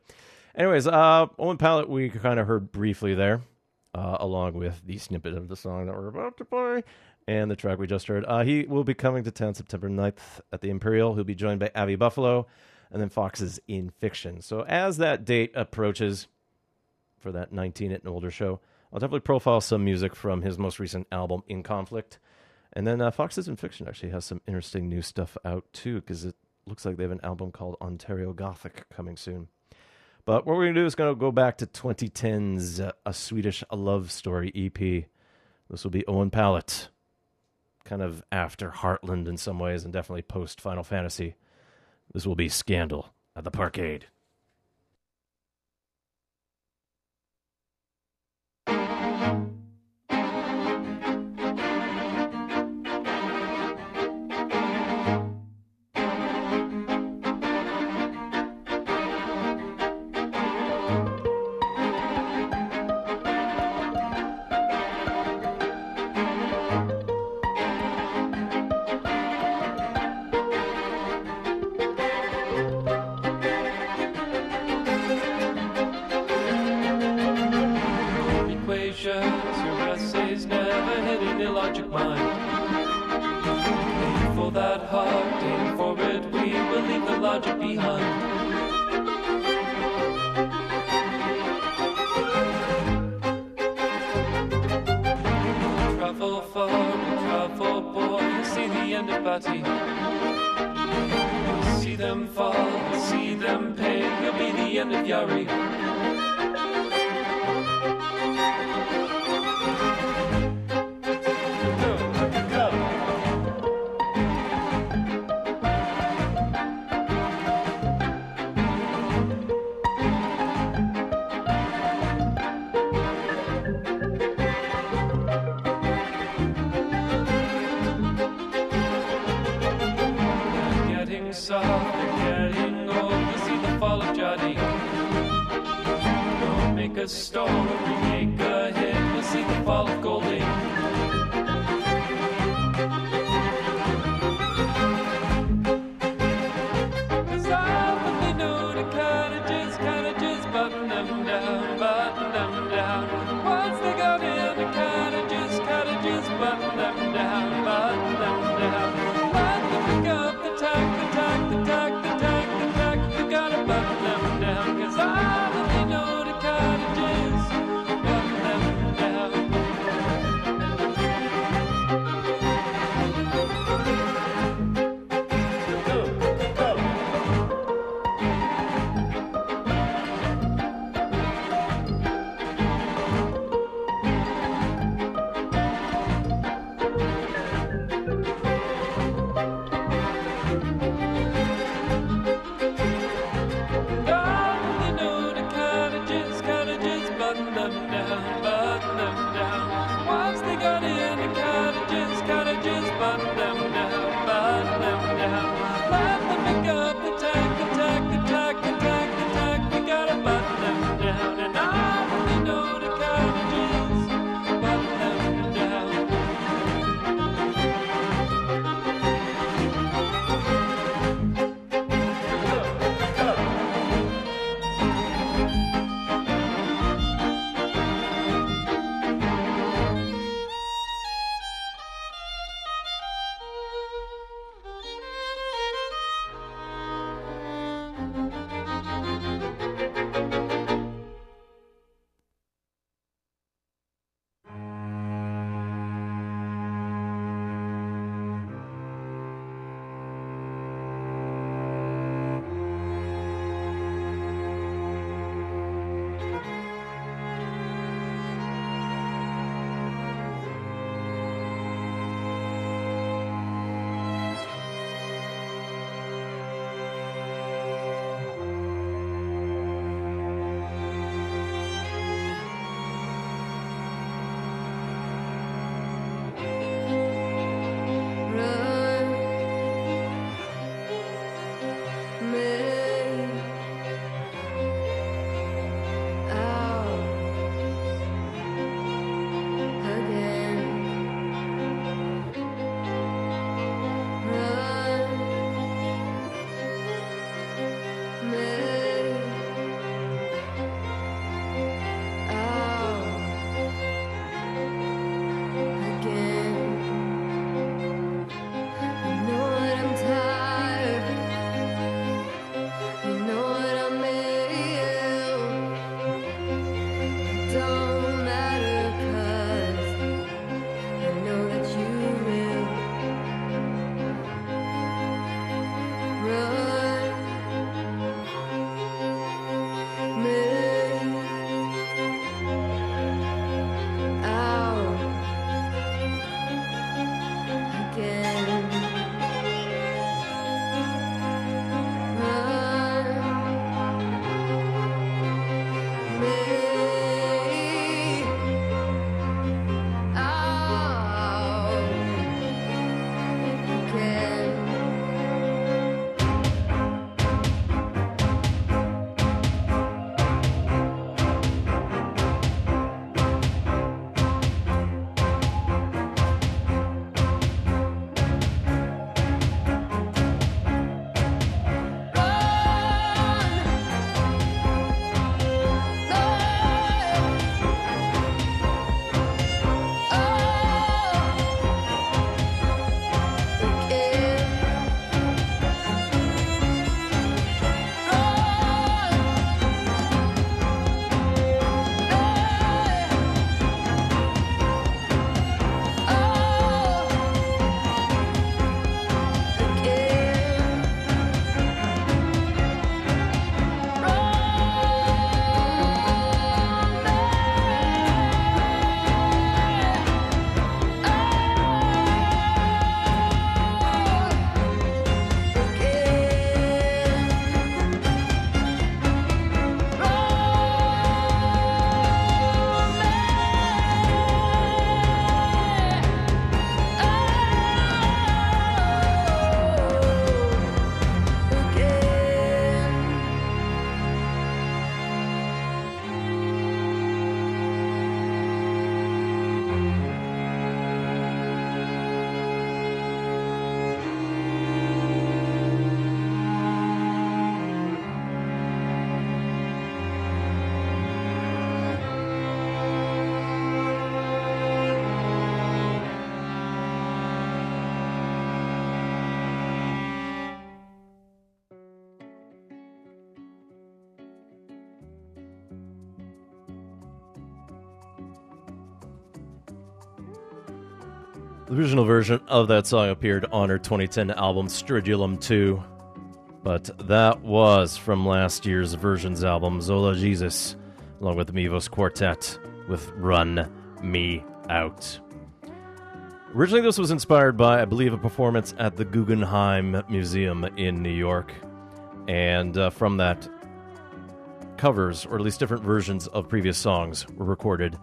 Anyways, uh, Owen Pallett, we kind of heard briefly there, uh, along with the snippet of the song that we're about to play and the track we just heard. Uh, he will be coming to town September 9th at the Imperial. He'll be joined by Avi Buffalo and then Foxes In Fiction. So as that date approaches for that 19 at an older show, I'll definitely profile some music from his most recent album, In Conflict. And then uh, Foxes In Fiction actually has some interesting new stuff out too, because it looks like they have an album called Ontario Gothic coming soon. But what we're going to do is going to go back to 2010's uh, A Swedish Love Story EP. This will be Owen Pallett, kind of after Heartland in some ways, and definitely post Final Fantasy. This will be Scandal at the Parkade. The original version of that song appeared on her 2010 album Stridulum 2, but that was from last year's versions album Zola Jesus, along with the Mivos Quartet with Run Me Out. Originally, this was inspired by, I believe, a performance at the Guggenheim Museum in New York. And uh, from that, covers, or at least different versions of previous songs, were recorded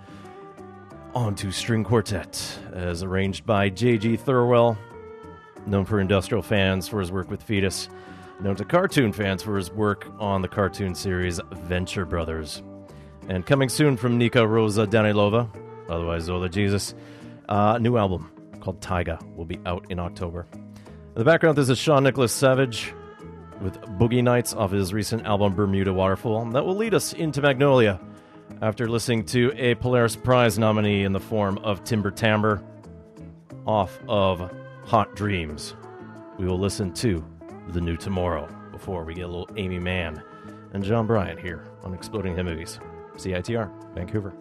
onto string quartet, as arranged by J.G. Thirlwell, known for industrial fans for his work with Foetus, known to cartoon fans for his work on the cartoon series Venture Brothers. And coming soon from Nika Rosa Danilova, otherwise Zola Jesus, uh, a new album called Taiga will be out in October. In the background, this is Sean Nicholas Savage with Boogie Nights off his recent album Bermuda Waterfall. That will lead us into Magnolia after listening to a Polaris Prize nominee in the form of Timber Timbre off of Hot Dreams. We will listen to The New Tomorrow before we get a little Aimee Mann and Jon Brion here on Exploding Head Movies. CITR, Vancouver.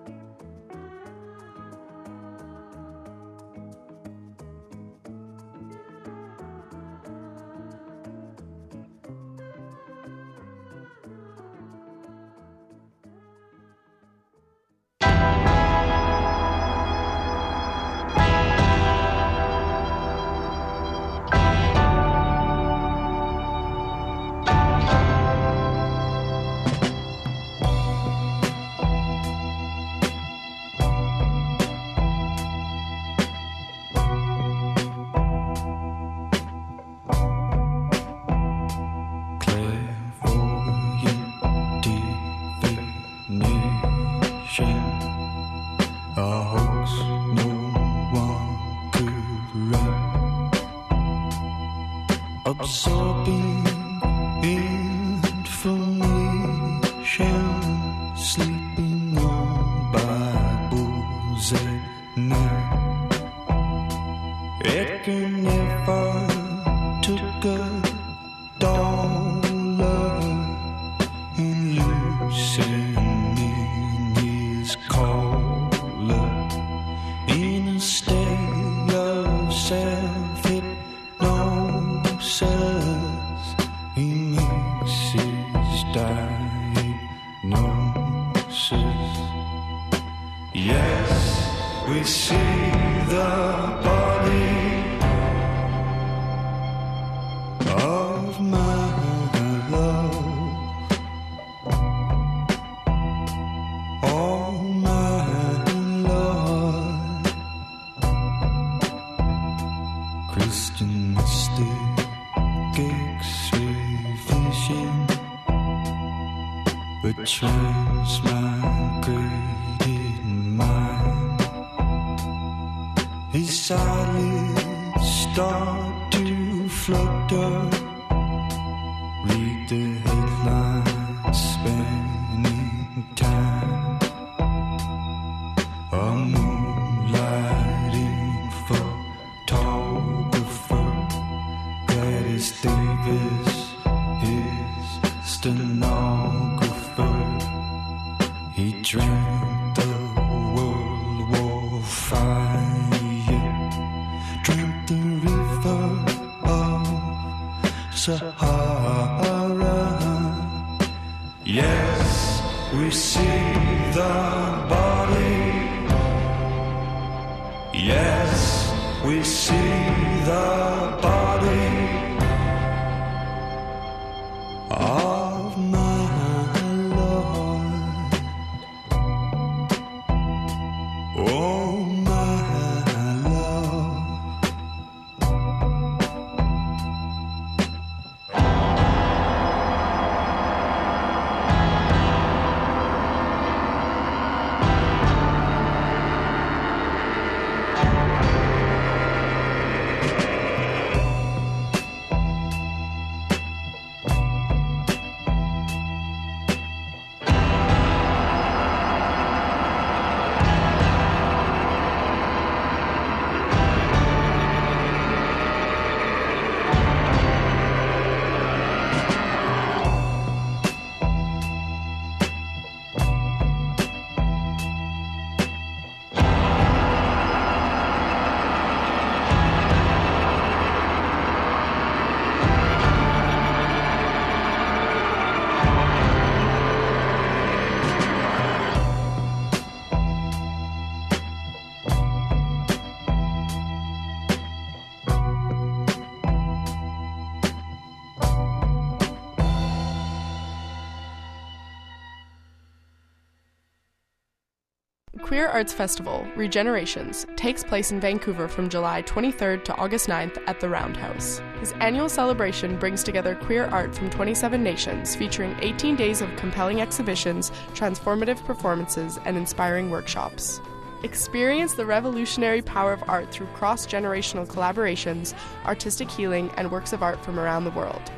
Queer Arts Festival, Regenerations, takes place in Vancouver from July 23rd to August 9th at the Roundhouse. This annual celebration brings together queer art from 27 nations, featuring 18 days of compelling exhibitions, transformative performances, and inspiring workshops. Experience the revolutionary power of art through cross generational collaborations, artistic healing, and works of art from around the world.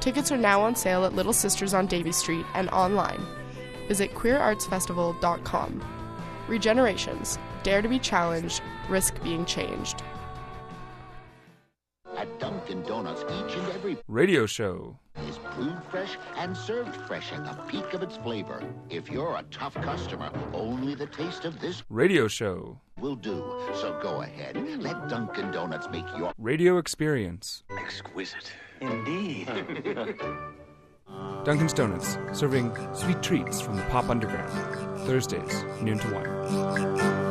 Tickets are now on sale at Little Sisters on Davie Street and online. Visit queerartsfestival.com. Regenerations. Dare to be challenged, risk being changed. At Dunkin' Donuts, each and every Radio show. is brewed fresh and served fresh at the peak of its flavor. If you're a tough customer, only the taste of this Radio show. will do. So go ahead, let Dunkin' Donuts make your Radio experience. exquisite. Indeed. Duncan's Donuts, serving sweet treats from the pop underground. Thursdays, noon to 1.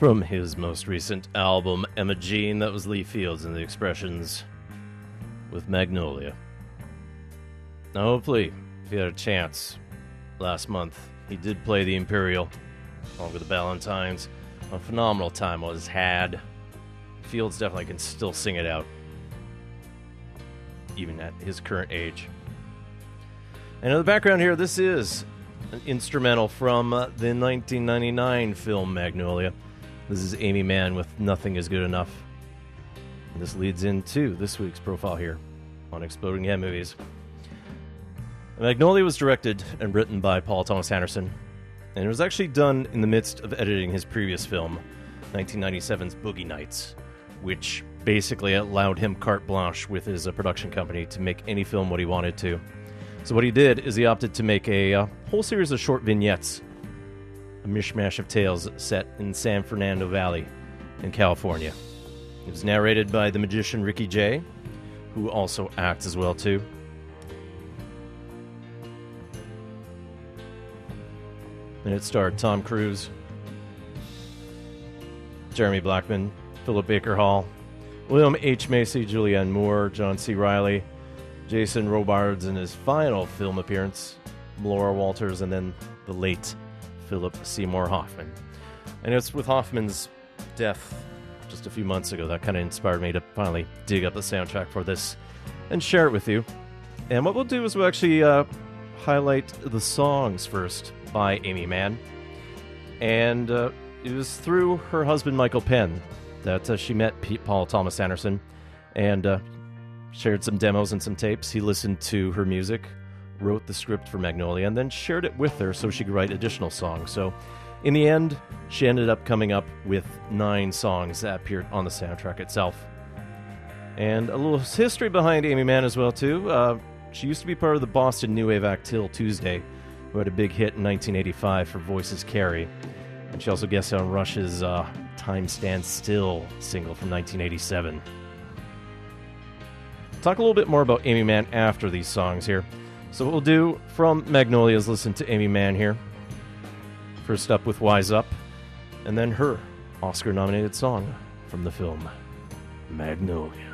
From his most recent album, Emma Jean, that was Lee Fields and the Expressions with Magnolia. Now, hopefully, if you had a chance last month, he did play the Imperial along with the Ballantynes. A phenomenal time was had. Fields definitely can still sing it out, even at his current age. And in the background here, this is an instrumental from the 1999 film Magnolia. This is Aimee Mann with Nothing Is Good Enough. And this leads into this week's profile here on Exploding Head Movies. Magnolia was directed and written by Paul Thomas Anderson, and it was actually done in the midst of editing his previous film, 1997's Boogie Nights, which basically allowed him carte blanche with his uh, production company to make any film what he wanted to. So what he did is he opted to make a uh, whole series of short vignettes, a mishmash of tales set in San Fernando Valley in California. It was narrated by the magician Ricky Jay, who also acts as well too. And it starred Tom Cruise, Jeremy Blackman, Philip Baker Hall, William H. Macy, Julianne Moore, John C. Reilly, Jason Robards in his final film appearance, Laura Walters, and then the late Philip Seymour Hoffman. And it's with Hoffman's death just a few months ago that kind of inspired me to finally dig up the soundtrack for this and share it with you. And what we'll do is we'll actually uh, highlight the songs first by Aimee Mann. And uh, it was through her husband, Michael Penn, that uh, she met Pete Paul Thomas Anderson and uh, shared some demos and some tapes. He listened to her music, wrote the script for Magnolia, and then shared it with her so she could write additional songs. So in the end, she ended up coming up with nine songs that appeared on the soundtrack itself. And a little history behind Aimee Mann as well too. Uh, she used to be part of the Boston New Wave act 'Til Tuesday, who had a big hit in 1985 for Voices Carry. And she also guested on Rush's uh, Time Stands Still single from 1987. Talk a little bit more about Aimee Mann after these songs here. So, what we'll do from Magnolia is listen to Aimee Mann here. First up with Wise Up, and then her Oscar nominated song from the film Magnolia.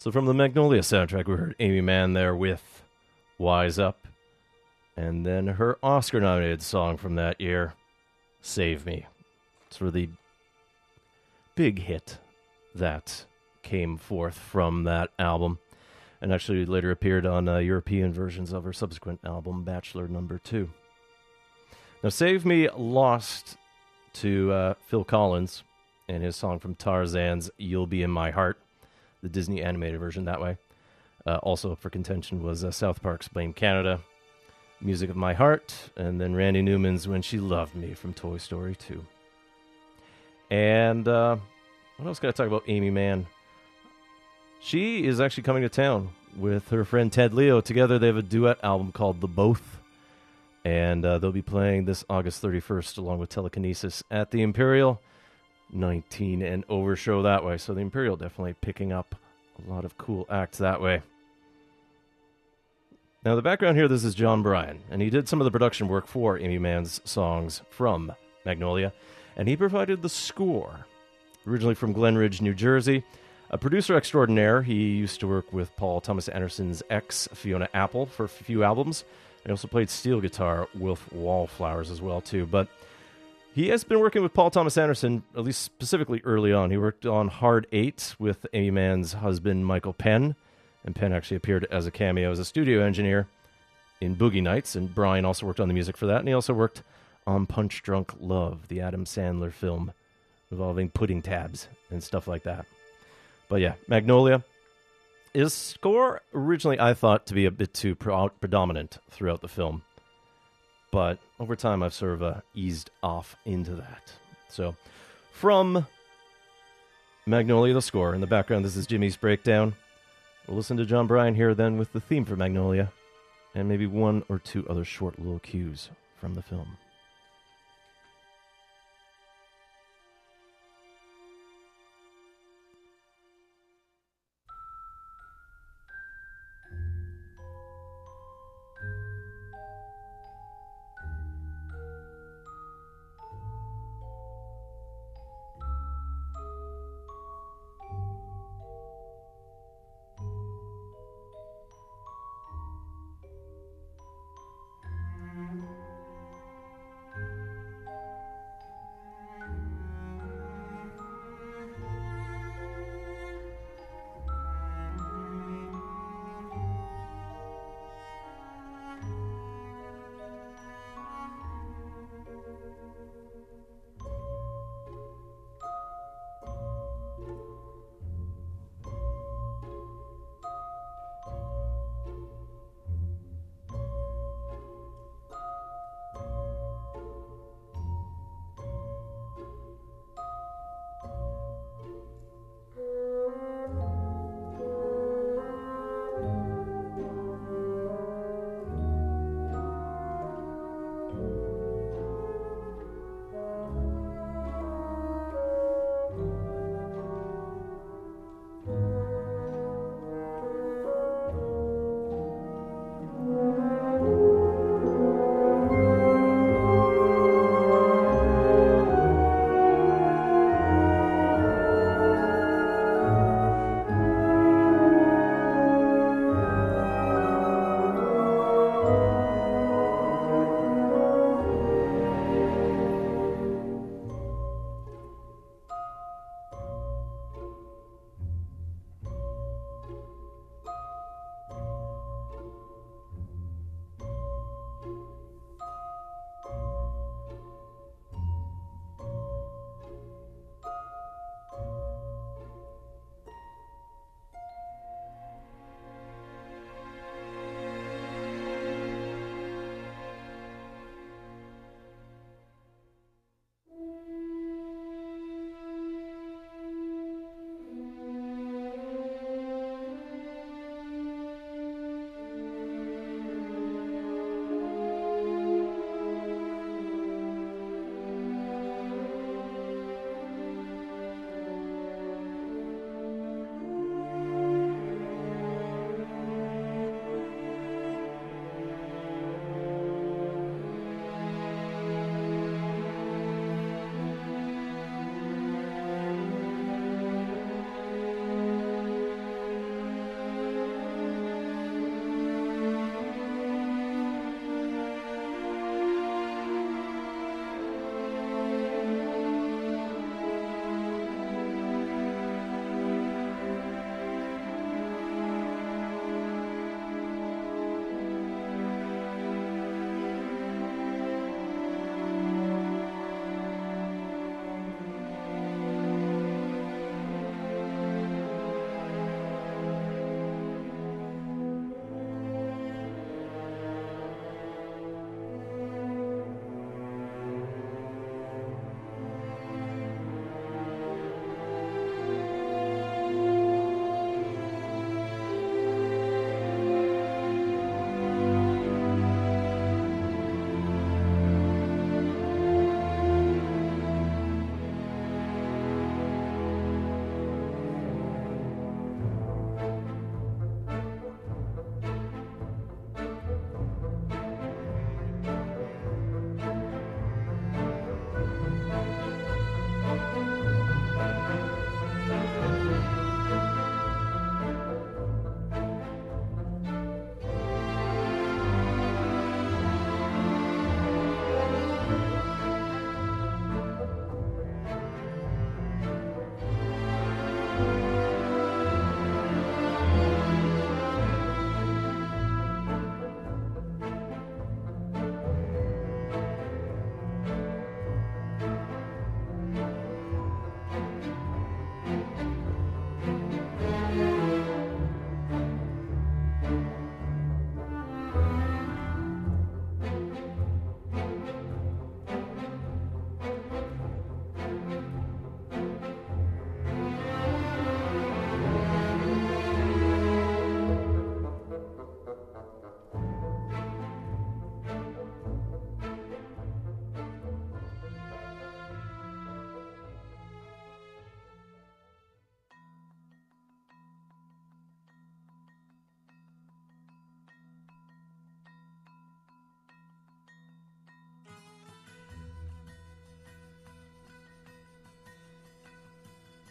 So from the Magnolia soundtrack, we heard Aimee Mann there with Wise Up. And then her Oscar nominated song from that year, Save Me. It's for the big hit that came forth from that album. And actually later appeared on uh, European versions of her subsequent album, Bachelor Number Two. Now, Save Me lost to uh, Phil Collins and his song from Tarzan's You'll Be in My Heart the Disney animated version that way. Uh, also for contention was uh, South Park's Blame Canada, Music of My Heart, and then Randy Newman's When She Loved Me from Toy Story 2. And uh, what else can I talk about Aimee Mann? She is actually coming to town with her friend Ted Leo. Together they have a duet album called The Both. And uh, they'll be playing this August 31st along with Telekinesis at the Imperial. 19 and over show that way. So the Imperial definitely picking up a lot of cool acts that way. Now, the background here this is Jon Brion, and he did some of the production work for Aimee Mann's songs from Magnolia, and he provided the score. Originally from Glen Ridge, New Jersey. A producer extraordinaire, he used to work with Paul Thomas Anderson's ex, Fiona Apple, for a few albums. He also played steel guitar with Wallflowers as well too. But he has been working with Paul Thomas Anderson, at least specifically early on. He worked on Hard Eight with Aimee Mann's husband Michael Penn, and Penn actually appeared as a cameo as a studio engineer in Boogie Nights, and Brion also worked on the music for that, and he also worked on Punch Drunk Love, the Adam Sandler film involving pudding tabs and stuff like that. But yeah, Magnolia. His score originally I thought to be a bit too predominant throughout the film, but over time I've sort of uh, eased off into that. So, from Magnolia, the score in the background, this is Jimmy's breakdown. We'll listen to Jon Brion here then with the theme for Magnolia, and maybe one or two other short little cues from the film.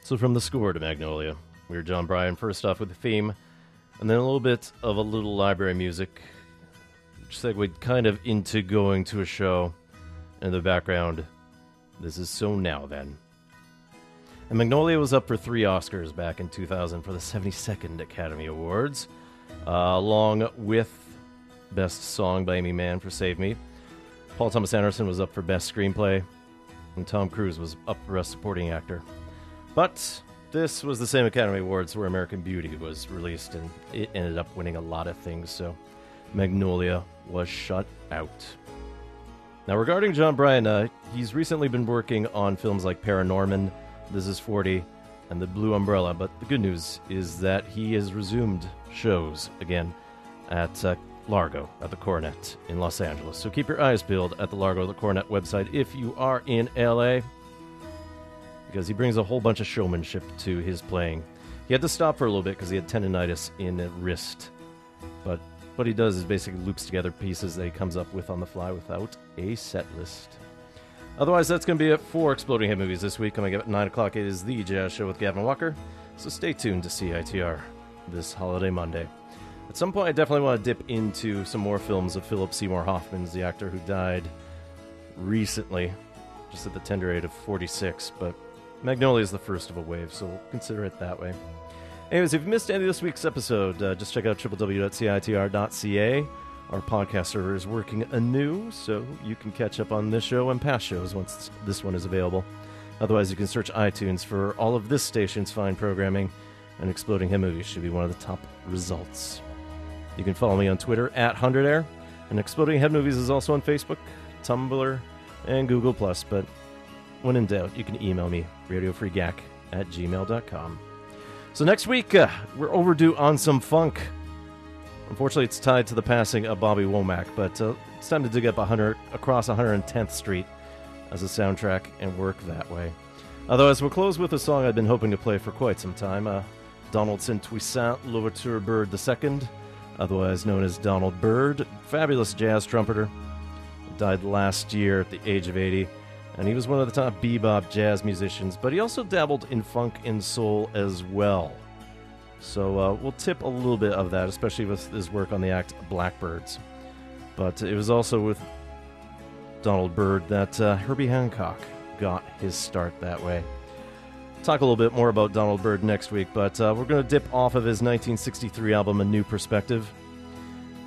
So from the score to Magnolia, we are Jon Brion first off with the theme, and then a little bit of a little library music, which segued kind of into going to a show. In the background, this is So Now Then. And Magnolia was up for three Oscars back in 2000 for the 72nd Academy Awards, uh, along with Best Song by Aimee Mann for Save Me. Paul Thomas Anderson was up for Best Screenplay, and Tom Cruise was up for Best Supporting Actor. But this was the same Academy Awards where American Beauty was released, and it ended up winning a lot of things, so Magnolia was shut out. Now, regarding Jon Brion, uh, he's recently been working on films like Paranorman, This Is 40, and The Blue Umbrella, but the good news is that he has resumed shows again at uh, Largo at the Coronet in Los Angeles. So keep your eyes peeled at the Largo the Coronet website if you are in LA, because he brings a whole bunch of showmanship to his playing. He had to stop for a little bit because he had tendonitis in the wrist, but what he does is basically loops together pieces that he comes up with on the fly without a set list. Otherwise, that's going to be it for Exploding Head Movies this week. Coming up at 9 o'clock, it is The Jazz Show with Gavin Walker. So stay tuned to CITR this holiday Monday. At some point, I definitely want to dip into some more films of Philip Seymour Hoffman's the actor who died recently, just at the tender age of 46. But Magnolia is the first of a wave, so we'll consider it that way. Anyways, if you missed any of this week's episode, uh, just check out www.citr.ca. Our podcast server is working anew, so you can catch up on this show and past shows once this one is available. Otherwise, you can search iTunes for all of this station's fine programming, and Exploding Head Movies should be one of the top results. You can follow me on Twitter at 100air, and Exploding Head Movies is also on Facebook, Tumblr, and Google+. But when in doubt, you can email me, radiofreegack at gmail.com. So next week, uh, we're overdue on some funk. Unfortunately, it's tied to the passing of Bobby Womack, but uh, it's time to dig up 100 across 110th Street as a soundtrack and work that way. Otherwise, we'll close with a song I've been hoping to play for quite some time. Uh, Donaldson Toussaint Louverture Byrd II, otherwise known as Donald Byrd, fabulous jazz trumpeter. Died last year at the age of 80, and he was one of the top bebop jazz musicians, but he also dabbled in funk and soul as well. So uh, we'll tip a little bit of that, especially with his work on the act Blackbyrds. But it was also with Donald Byrd that uh, Herbie Hancock got his start that way. Talk a little bit more about Donald Byrd next week, but uh, we're going to dip off of his 1963 album, A New Perspective.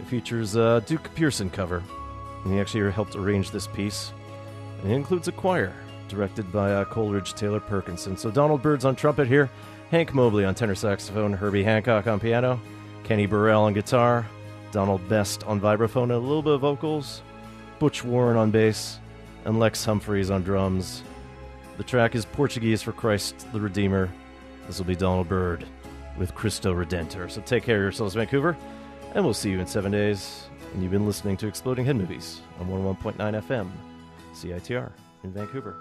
It features a Duke Pearson cover, and he actually helped arrange this piece. It includes a choir, directed by uh, Coleridge Taylor Perkinson. So Donald Byrd's on trumpet here, Hank Mobley on tenor saxophone, Herbie Hancock on piano, Kenny Burrell on guitar, Donald Best on vibraphone and a little bit of vocals, Butch Warren on bass, and Lex Humphries on drums. The track is Portuguese for Christ the Redeemer. This will be Donald Byrd with Cristo Redentor. So take care of yourselves, Vancouver, and we'll see you in seven days. And you've been listening to Exploding Head Movies on 101.9 FM, CITR in Vancouver.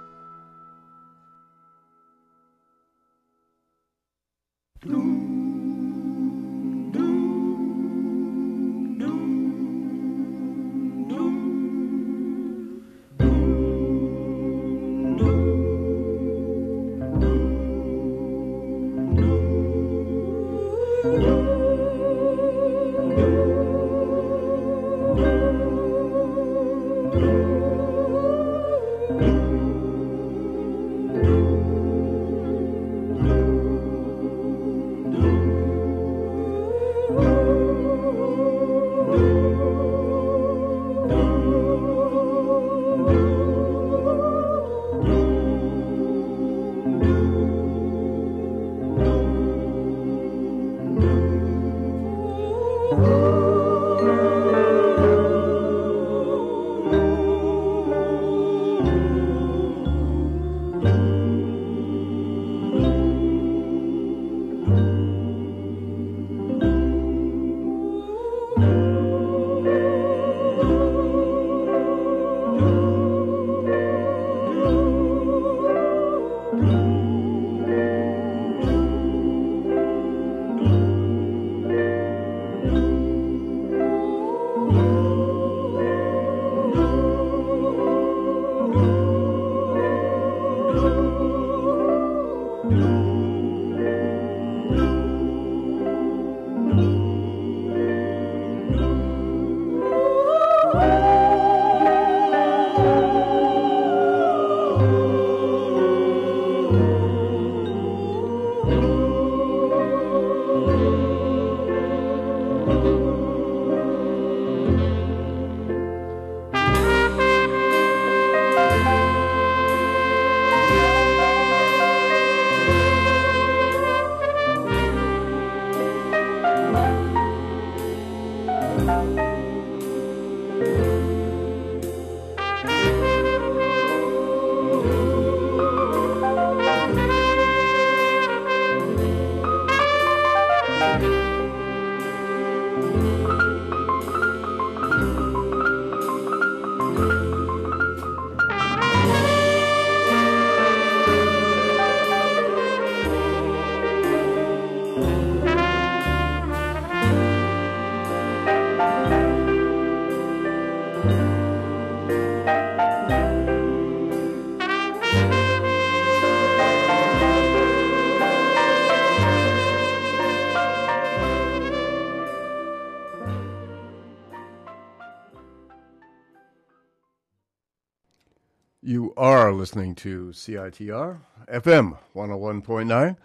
Listening to CITR FM 101.9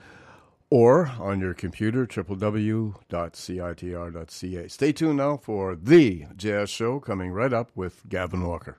or on your computer, www.citr.ca. Stay tuned now for The Jazz Show coming right up with Gavin Walker.